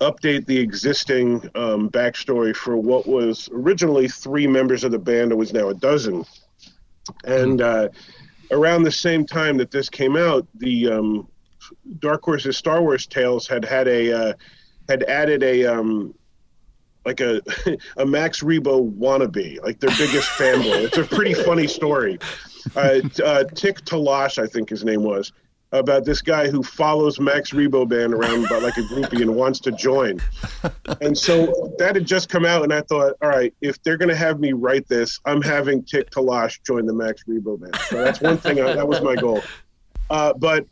update the existing um, backstory for what was originally three members of the band. It was now a dozen, and uh, around the same time that this came out, the um, Dark Horse's Star Wars Tales had had a uh, had added a um, like a a Max Rebo wannabe, like their biggest fanboy. It's a pretty funny story. Uh, uh, Tick Talash, I think his name was, about this guy who follows Max Rebo band around about like a groupie and wants to join. And so that had just come out, and I thought, all right, if they're going to have me write this, I'm having Tick Talash join the Max Rebo band. So that's one thing. I, that was my goal. Uh, but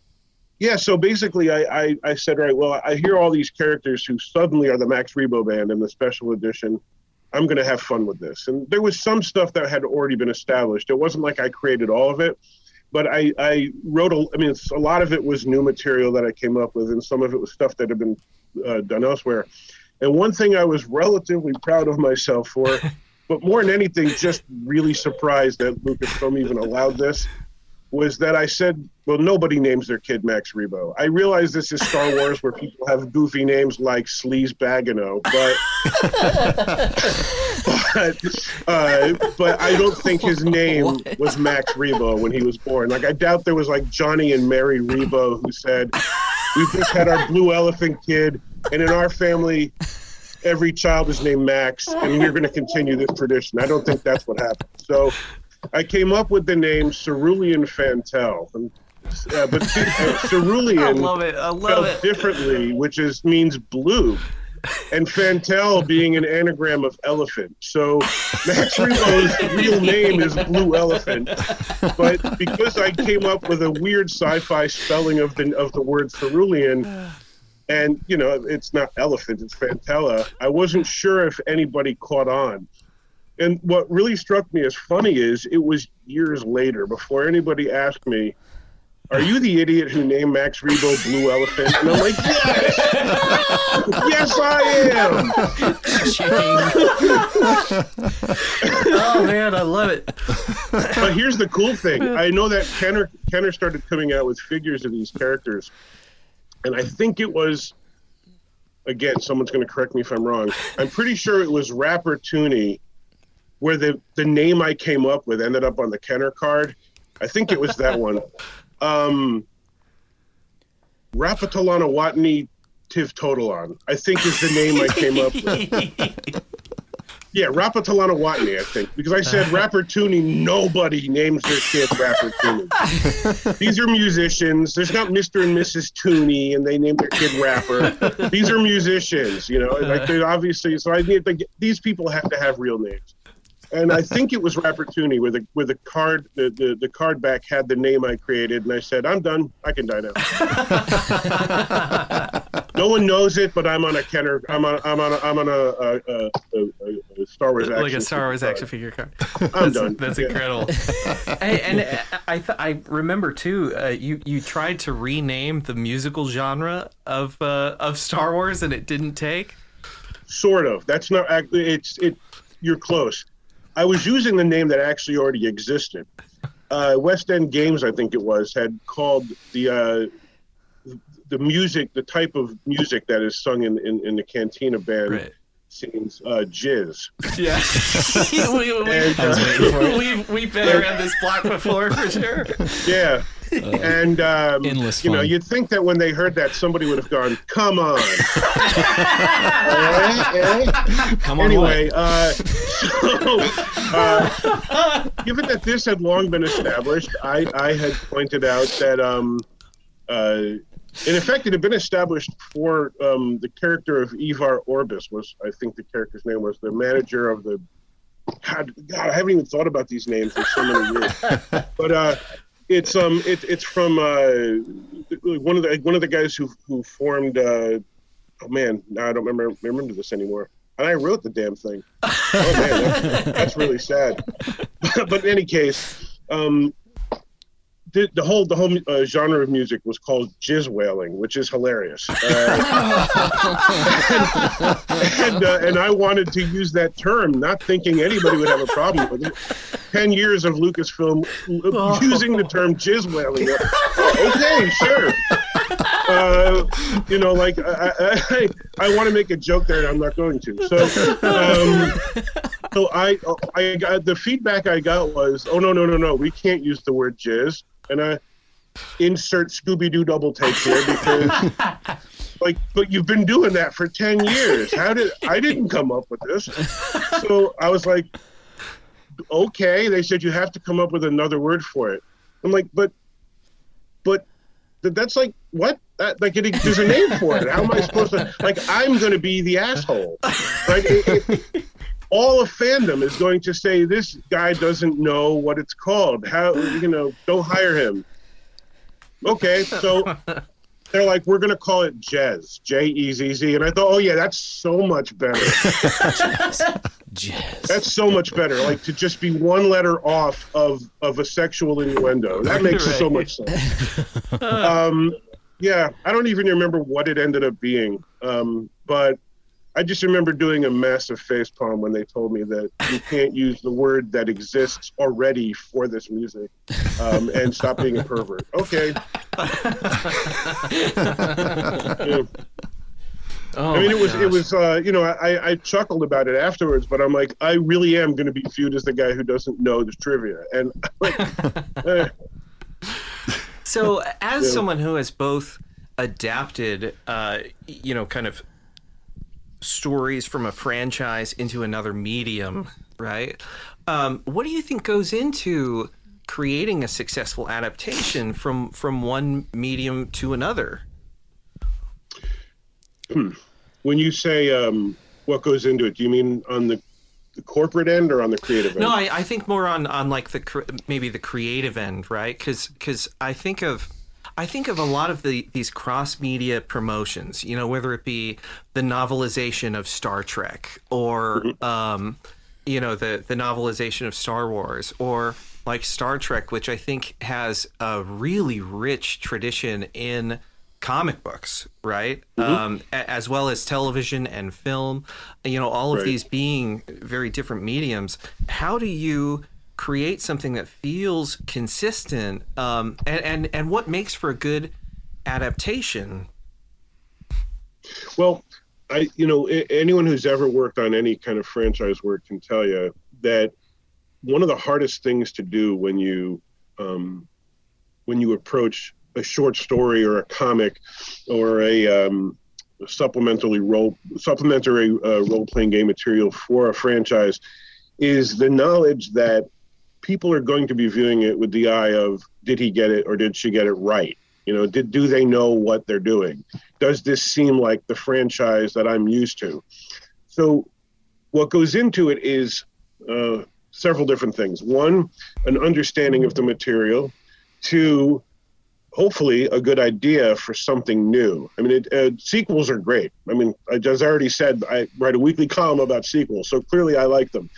yeah, so basically, I, I, I said, right, well, I hear all these characters who suddenly are the Max Rebo band in the special edition. I'm going to have fun with this. And there was some stuff that had already been established. It wasn't like I created all of it, but I, I wrote, a, I mean, a lot of it was new material that I came up with, and some of it was stuff that had been uh, done elsewhere. And one thing I was relatively proud of myself for, but more than anything, just really surprised that Lucasfilm even allowed this was that I said, well, nobody names their kid Max Rebo. I realize this is Star Wars where people have goofy names like Sleazebaggano, but but, uh, but I don't think his name was Max Rebo when he was born. Like I doubt there was like Johnny and Mary Rebo who said, "We've just had our blue elephant kid, and in our family." Every child is named Max, and we're going to continue this tradition. I don't think that's what happened. So, I came up with the name Siiruulian Phantele. And, uh, but uh, Cerulean I love it. I love spelled it. differently, which is means blue, and Phantele being an anagram of elephant. So Max Rebo's real name is Blue Elephant, but because I came up with a weird sci-fi spelling of the of the word cerulean. And you know, it's not elephant; it's Phantele. I wasn't sure if anybody caught on. And what really struck me as funny is it was years later, before anybody asked me, Are you the idiot who named Max Rebo Blue Elephant? And I'm like, Yes! yes, I am! oh man, I love it. But here's the cool thing I know that Kenner, Kenner started coming out with figures of these characters. And I think it was, again, someone's going to correct me if I'm wrong. I'm pretty sure it was Rappertunie where the the name I came up with ended up on the Kenner card. I think it was that one. Um, Rapatalana Watney Tiv Totalon, I think is the name I came up with. Yeah, Rapatalana Watney, I think, because I said Rappertunie. Nobody names their kid Rappertunie. These are musicians. There's not Mr. and Mrs. Tooney, and they named their kid Rapper. These are musicians, you know. Like they obviously, so I need these people have to have real names and I think it was Rappertunie where the where the card the, the, the card back had the name I created, and I said, "I'm done. I can die now." no one knows it, but I'm on a Kenner. I'm on I'm on a, I'm on a, a, a, a, a Star Wars action like a Star Wars figure action figure card. I'm that's, done. That's Yeah. incredible. hey, and uh, I th- I remember too. Uh, you you tried to rename the musical genre of uh, of Star Wars, and it didn't take. Sort of. That's not actually. It's it. You're close. I was using the name that actually already existed. Uh, West End Games, I think it was, had called the uh, the music, the type of music that is sung in in, in the Cantina band Right. scenes, uh, jizz. Yeah, we, we, And, uh, we've we've been around this block before for sure. yeah. And um, endless you know, you'd think that when they heard that, somebody would have gone, "Come on!" Eh, eh? Come on, anyway, uh, so uh, given that this had long been established, I, I had pointed out that, um, uh, in effect, it had been established for um, the character of Evar Orbus was, I think, the character's name was the manager of the. God, God, I haven't even thought about these names for so many years. but uh, it's um, it, it's from uh, one of the one of the guys who who formed. Uh, oh man, now I don't remember remember this anymore. And I wrote the damn thing. Oh man, that's, that's really sad. but in any case, um, the, the whole the whole uh, genre of music was called jizz wailing, which is hilarious. Uh, and, uh, and I wanted to use that term, not thinking anybody would have a problem with it. Ten years of Lucasfilm uh, using the term jizz wailing. okay, sure. Uh, you know, like I, I, I, I want to make a joke there, and I'm not going to. So, um, so I, I got the feedback I got was, oh no, no, no, no, we can't use the word jizz, and I insert Scooby Doo double take here because, like, but you've been doing that for ten years. How did I didn't come up with this? So I was like, okay. They said you have to come up with another word for it. I'm like, but, but that's like what? That, like it, there's a name for it. How am I supposed to? Like I'm going to be the asshole, right? It- it- all of fandom is going to say this guy doesn't know what it's called. How you know? Don't hire him. okay, so they're like, we're gonna call it Jez, J E Z Z, and I thought, oh yeah, that's so much better. Jazz. That's so much better. Like to just be one letter off of of a sexual innuendo. That makes so much sense. um, yeah, I don't even remember what it ended up being, um, but I just remember doing a massive face palm when they told me that you can't use the word that exists already for this music, um, and stop being a pervert. Okay. Yeah. Oh I mean, it was it was uh, you know I, I chuckled about it afterwards, but I'm like I really am going to be viewed as the guy who doesn't know this trivia, and like, eh, So, as Yeah. someone who has both adapted, uh, you know, kind of stories from a franchise into another medium, right? Um, what do you think goes into creating a successful adaptation from from one medium to another? when you say um, what goes into it, do you mean on the, the corporate end or on the creative end? No, I, I think more on on like the maybe the creative end, right? Because because I think of I think of a lot of the these cross media promotions. You know, whether it be the novelization of Star Trek or um, you know the the novelization of Star Wars or like Star Trek, which I think has a really rich tradition in comic books, right? Um, a- as well as television and film. You know, all of Right. these being very different mediums. How do you create something that feels consistent? Um, and, and and what makes for a good adaptation? Well, I you know anyone who's ever worked on any kind of franchise work can tell you that one of the hardest things to do when you um, when you approach a short story or a comic or a um, supplementary role supplementary uh, role playing game material for a franchise is the knowledge that people are going to be viewing it with the eye of did he get it or did she get it right? You know did do they know what they're doing? Does this seem like the franchise that i'm used to? So what goes into it is uh, several different things. One an understanding of the material. Two hopefully a good idea for something new. I mean it, uh, sequels are great. I mean as i already said i write a weekly column about sequels so clearly i like them.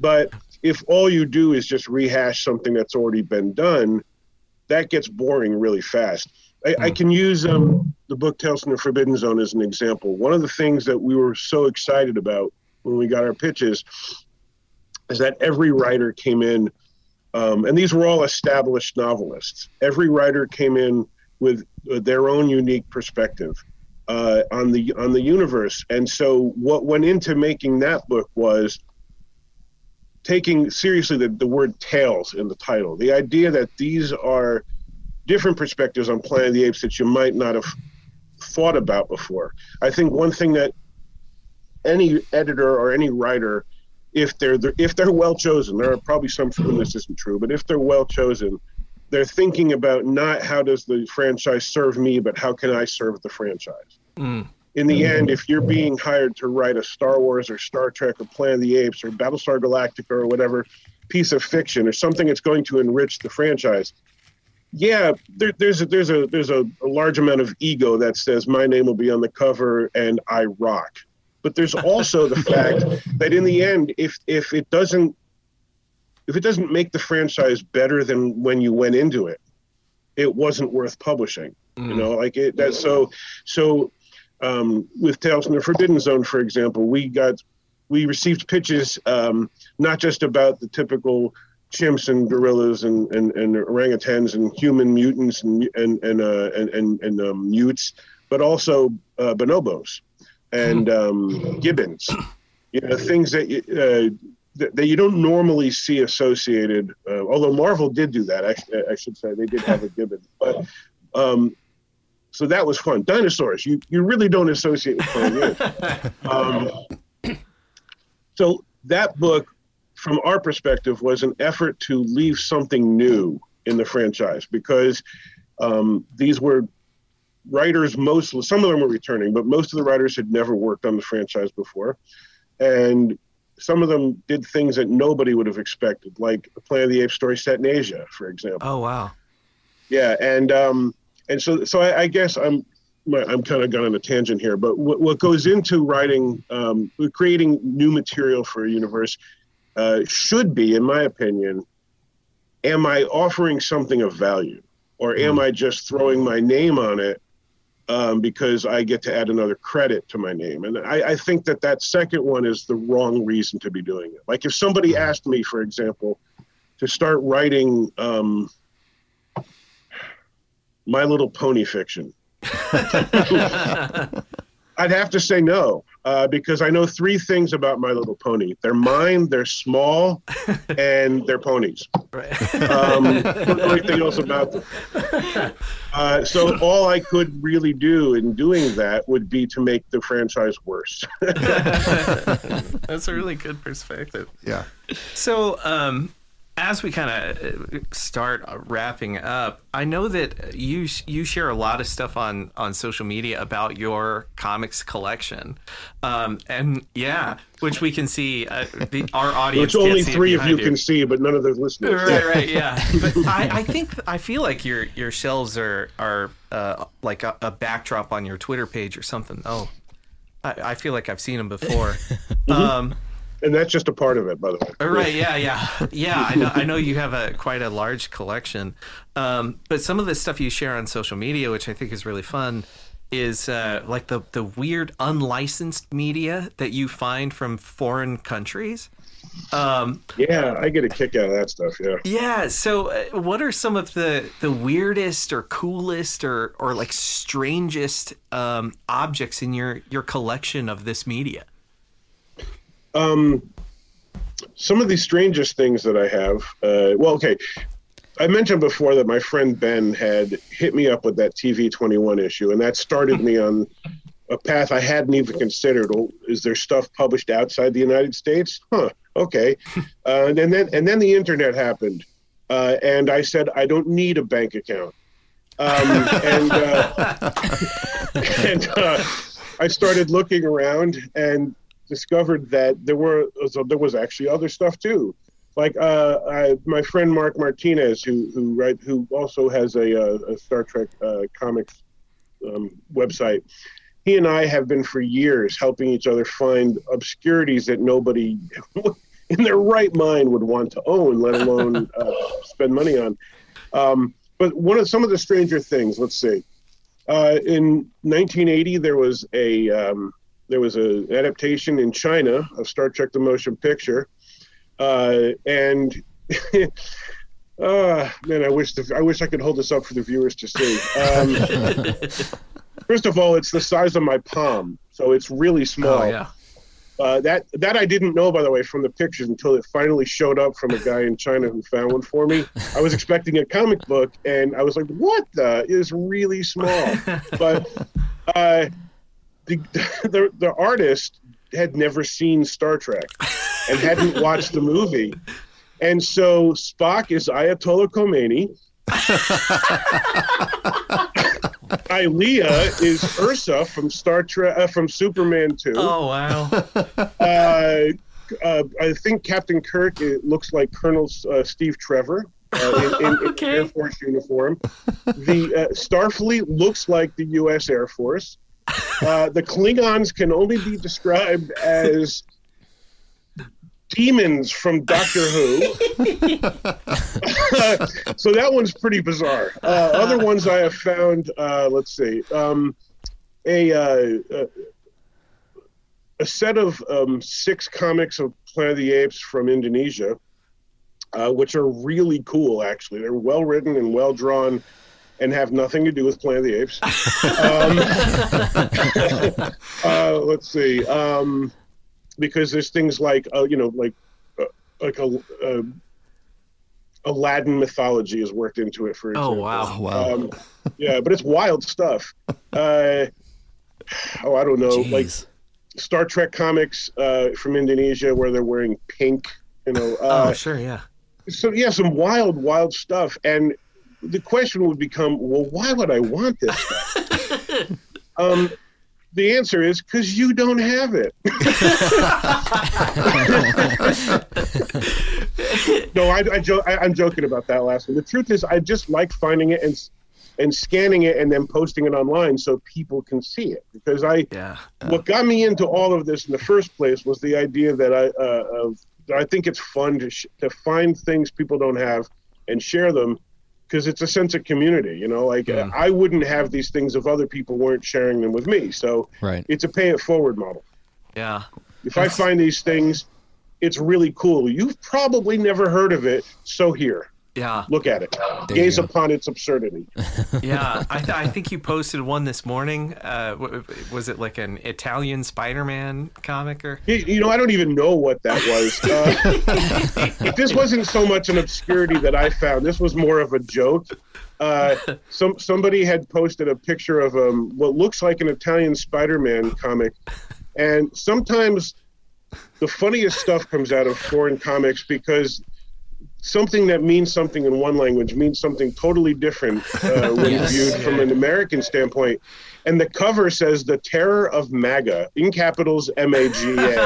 But if all you do is just rehash something that's already been done that gets boring really fast. I, I can use um, the book Tales from the Forbidden Zone as an example. One of the things that we were so excited about when we got our pitches is that every writer came in, um, and these were all established novelists. Every writer came in with uh, their own unique perspective uh, on the on the universe, and so what went into making that book was taking seriously the, the word tales in the title. The idea that these are different perspectives on Planet of the Apes that you might not have thought about before. I think one thing that any editor or any writer, if they're if they're well chosen, there are probably some for whom this isn't true, but if they're well chosen, they're thinking about not how does the franchise serve me, but how can I serve the franchise. Mm. In the end, mm-hmm. if you're being hired to write a Star Wars or Star Trek or Planet of the Apes or Battlestar Galactica or whatever piece of fiction or something that's going to enrich the franchise, yeah, there, there's a, there's a there's a, a large amount of ego that says my name will be on the cover and I rock. But there's also the fact that in the end, if if it doesn't if it doesn't make the franchise better than when you went into it, it wasn't worth publishing. You mm. know, like it that so so um, with Tales from the Forbidden Zone, for example, we got we received pitches um, not just about the typical chimps and gorillas and, and, and orangutans and human mutants and and and uh, and, and, and um, mutes, but also uh, bonobos and um, gibbons. You know, things that you, uh, that, that you don't normally see associated. Uh, although Marvel did do that, I, I should say they did have a gibbon, but. Um, so that was fun. Dinosaurs, you, you really don't associate with of. Um, so that book, from our perspective, was an effort to leave something new in the franchise because um, these were writers. Most some of them were returning, but most of the writers had never worked on the franchise before, and some of them did things that nobody would have expected, like the Planet of the Apes story set in Asia, for example. Oh wow. Yeah, and um, and so so I, I guess I'm my, I'm kind of gone on a tangent here, but what, what goes into writing, um, creating new material for a universe, uh, should be, in my opinion, am I offering something of value, or am I just throwing my name on it um, because I get to add another credit to my name? And I, I think that that second one is the wrong reason to be doing it. Like if somebody asked me, for example, to start writing um, My Little Pony fiction. I'd have to say no uh, because I know three things about My Little Pony. They're mine, they're small, and they're ponies. Right. Um, don't know anything else about them. Uh, so all I could really do in doing that would be to make the franchise worse. That's a really good perspective. Yeah. So, um, as we kind of start wrapping up, I know that you you share a lot of stuff on on social media about your comics collection, um, and yeah, which we can see uh, the, our audience. Which only three of you, you, can see, but none of the listeners. Right, right, yeah. but I, I, think I feel like your your shelves are are uh, like a, a, backdrop on your Twitter page or something. Oh, I, I feel like I've seen them before. mm-hmm. um, and that's just a part of it, by the way. Right? Yeah, yeah, yeah. I know. I know you have a quite a large collection, um, but some of the stuff you share on social media, which I think is really fun, is uh, like the the weird unlicensed media that you find from foreign countries. Um, yeah, I get a kick out of that stuff. Yeah. Yeah. So, uh, what are some of the the weirdest or coolest or or like strangest um, objects in your your collection of this media? Um, some of the strangest things that I have. Uh, well, okay. I mentioned before that my friend Ben had hit me up with that TV 21 issue, and that started me on a path I hadn't even considered. Well, is there stuff published outside the United States? Huh. Okay. Uh, and then and then the internet happened, uh, and I said I don't need a bank account. Um, and uh, and uh, I started looking around, and discovered that there were so there was actually other stuff too. Like uh, I, my friend Mark Martinez, who who write, who also has a, a, a Star Trek uh, comics um, website. He and I have been for years helping each other find obscurities that nobody in their right mind would want to own, let alone uh, spend money on. Um, but one of some of the stranger things, let's see. Uh, in 1980, there was a um, there was an adaptation in China of Star Trek: The Motion Picture, uh, and uh, man, I wish the, I wish I could hold this up for the viewers to see. Um, first of all, it's the size of my palm, so it's really small. Oh, yeah. Uh, that that I didn't know, by the way, from the pictures until it finally showed up from a guy in China who found one for me. I was expecting a comic book, and I was like, "What the?" It is really small, but uh, the, the, the artist had never seen Star Trek and hadn't watched the movie. And so Spock is Ayatollah Khomeini. Ilia is Ursa from Star Trek uh, from Superman 2. Oh wow. Uh, uh, I think Captain Kirk it looks like Colonel uh, Steve Trevor. Uh, in, in, okay. in, Air Force uniform. The uh, Starfleet looks like the U.S. Air Force. Uh, the Klingons can only be described as demons from Doctor Who. so that one's pretty bizarre. Uh, other ones I have found, uh, let's see, um, a, uh, a set of um, six comics of Planet of the Apes from Indonesia, uh, which are really cool. Actually, they're well written and well drawn and have nothing to do with Planet of the Apes. um, uh, let's see, um, because there's things like uh, you know, like uh, like a, a, Aladdin mythology is worked into it. For oh, example. oh wow, wow, um, yeah, but it's wild stuff. Uh, oh, I don't know, Jeez. like Star Trek comics uh, from Indonesia where they're wearing pink. You know. Uh, oh, sure, yeah. So yeah, some wild, wild stuff, and the question would become, well, why would I want this stuff? um, the answer is because you don't have it. no, I, I, jo- I, am joking about that last one. The truth is, I just like finding it, and and scanning it and then posting it online so people can see it. Because I, Yeah. what got me into all of this in the first place was the idea that I, uh, of, I think it's fun to sh- to find things people don't have and share them because it's a sense of community. You know, like Mm. I wouldn't have these things if other people weren't sharing them with me. So Right. it's a pay it forward model. Yeah. If I find these things, it's really cool. You've probably never heard of it, so here, Yeah. look at it. There Gaze upon its absurdity. Yeah. I, th- I think you posted one this morning. Uh, w- w- was it like an Italian Spider-Man comic or? You, you know, I don't even know what that was. Uh, this wasn't so much an obscurity that I found. This was more of a joke. Uh, some somebody had posted a picture of um, what looks like an Italian Spider-Man comic, and sometimes the funniest stuff comes out of foreign comics because something that means something in one language means something totally different uh, when Yes. viewed from an American standpoint. And the cover says "The Terror of MAGA" in capitals M A G A,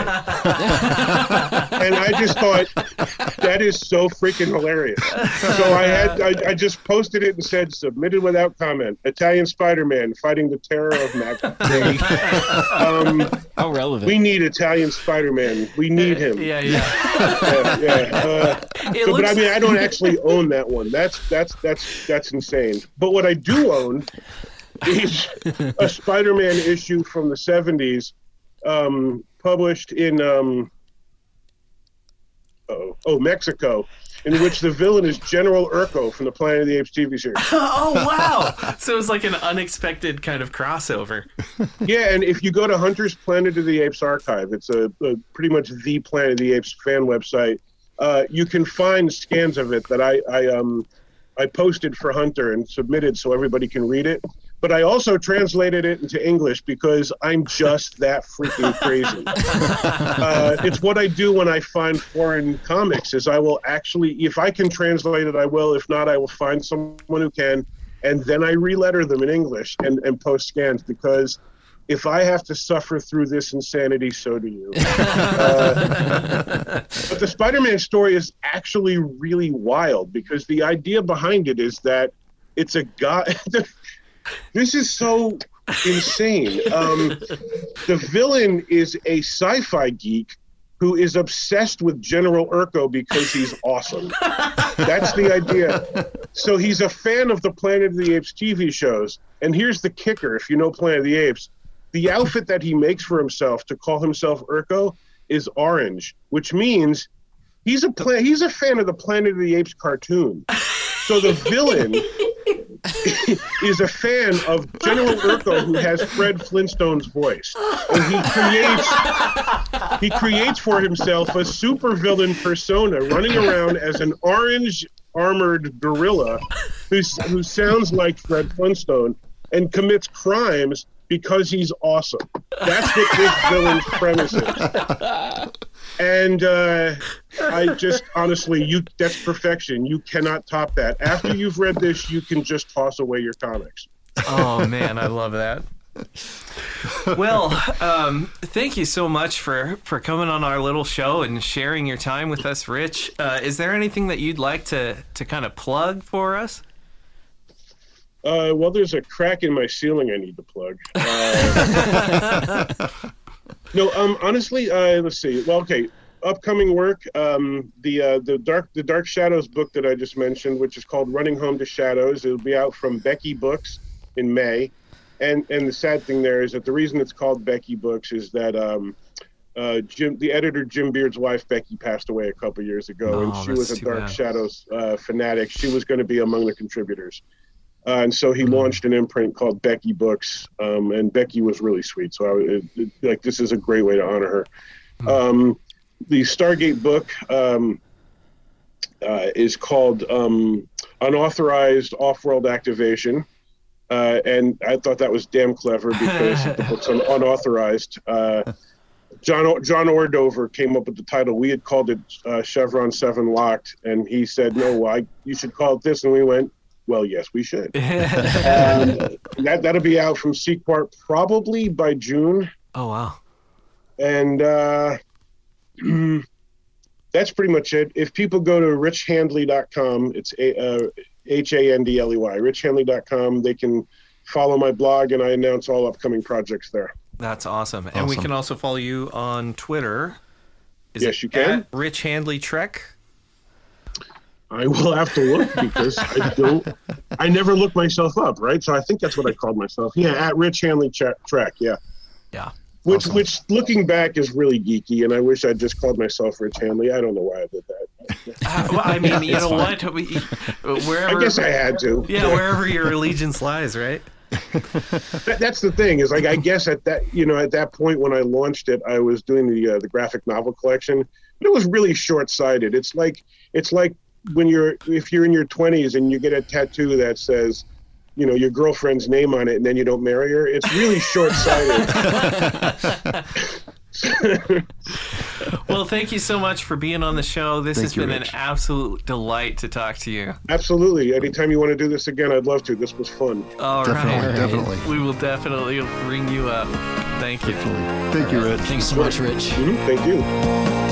and I just thought that is so freaking hilarious. So I had I, I just posted it and said "Submitted without comment." Italian Spider-Man fighting the terror of MAGA. um, How relevant. we need Italian Spider-Man. We need him Yeah. Yeah. yeah, yeah. Uh, It so, but I mean, I don't actually own that one. That's that's that's that's insane. But what I do own is a Spider-Man issue from the '70s, um, published in um, oh, oh Mexico, in which the villain is General Urko from the Planet of the Apes TV series. oh wow! So it was like an unexpected kind of crossover. Yeah, and if you go to Hunter's Planet of the Apes archive, it's a, a pretty much the Planet of the Apes fan website. Uh, you can find scans of it that I, I um I posted for Hunter and submitted so everybody can read it. But I also translated it into English because I'm just that freaking crazy. uh, it's what I do when I find foreign comics. Is I will actually, if I can translate it, I will. If not, I will find someone who can, and then I re-letter them in English and, and post scans because if I have to suffer through this insanity, so do you. Uh, but the Spider-Man story is actually really wild because the idea behind it is that it's a guy. this is so insane. Um, the villain is a sci-fi geek who is obsessed with General Urko because he's awesome. That's the idea. So he's a fan of the Planet of the Apes TV shows. And here's the kicker: if you know Planet of the Apes, the outfit that he makes for himself to call himself Urko is orange, which means he's a pla- he's a fan of the Planet of the Apes cartoon. So the villain is a fan of General Urko, who has Fred Flintstone's voice, and he creates he creates for himself a supervillain persona, running around as an orange armored gorilla who who sounds like Fred Flintstone and commits crimes because he's awesome. That's what this villain's premise is. And uh, I just honestly, you that's perfection. You cannot top that. After you've read this, you can just toss away your comics. Oh man, I love that. Well, um, thank you so much for for coming on our little show and sharing your time with us, Rich. Uh, is there anything that you'd like to to kind of plug for us? Uh, well, there's a crack in my ceiling I need to plug. Uh, no, um, honestly, uh, let's see. Well, okay, upcoming work. Um, the uh, the dark the Dark Shadows book that I just mentioned, which is called Running Home to Shadows. It'll be out from Becky Books in May. And and the sad thing there is that the reason it's called Becky Books is that um, uh, Jim, the editor Jim Beard's wife Becky passed away a couple years ago, Oh, and she was a Dark bad. Shadows uh, fanatic. She was going to be among the contributors. Uh, and so he Hmm. launched an imprint called Becky Books, um, and Becky was really sweet. So I, it, it- like this is a great way to honor her. Hmm. Um, the Stargate book um, uh, is called um, Unauthorized Off-World Activation, uh, and I thought that was damn clever because the book's un- unauthorized. Uh, John John Ordover came up with the title. We had called it uh, Chevron Seven Locked, and he said, "No, I, you should call it this." And we went, "Well, yes, we should." um, that that'll be out from Sequart probably by June, Oh wow. and uh, that's pretty much it. If people go to richhandley.com, it's a uh, H A N D L E Y, richhandley.com. They can follow my blog, and I announce all upcoming projects there. That's awesome. And we can also follow you on Twitter. Is Yes, it you can. At Rich Handley Trek. I will have to look because I don't. I never look myself up, right? So I think that's what I called myself. Yeah, at Rich Handley Tra- Track. Yeah, Yeah. which Awesome. which looking back is really geeky, and I wish I'd just called myself Rich Handley. I don't know why I did that. Uh, well, I mean, you know what? We, wherever, I guess I had to. yeah, wherever your allegiance lies, right? That, that's the thing is like I guess at that you know at that point when I launched it, I was doing the uh, the graphic novel collection, but it was really short sighted. It's like it's like when you're if you're in your 20s and you get a tattoo that says you know your girlfriend's name on it and then you don't marry her it's really short-sighted Well, thank you so much for being on the show. This Thank has you, been Rich. an absolute delight to talk to you. absolutely anytime you want to do this again i'd love to this was fun All right, Definitely, definitely. We will definitely ring you up. Thank you. Thank you, Rich. Thanks so much, Rich. Mhm, thank you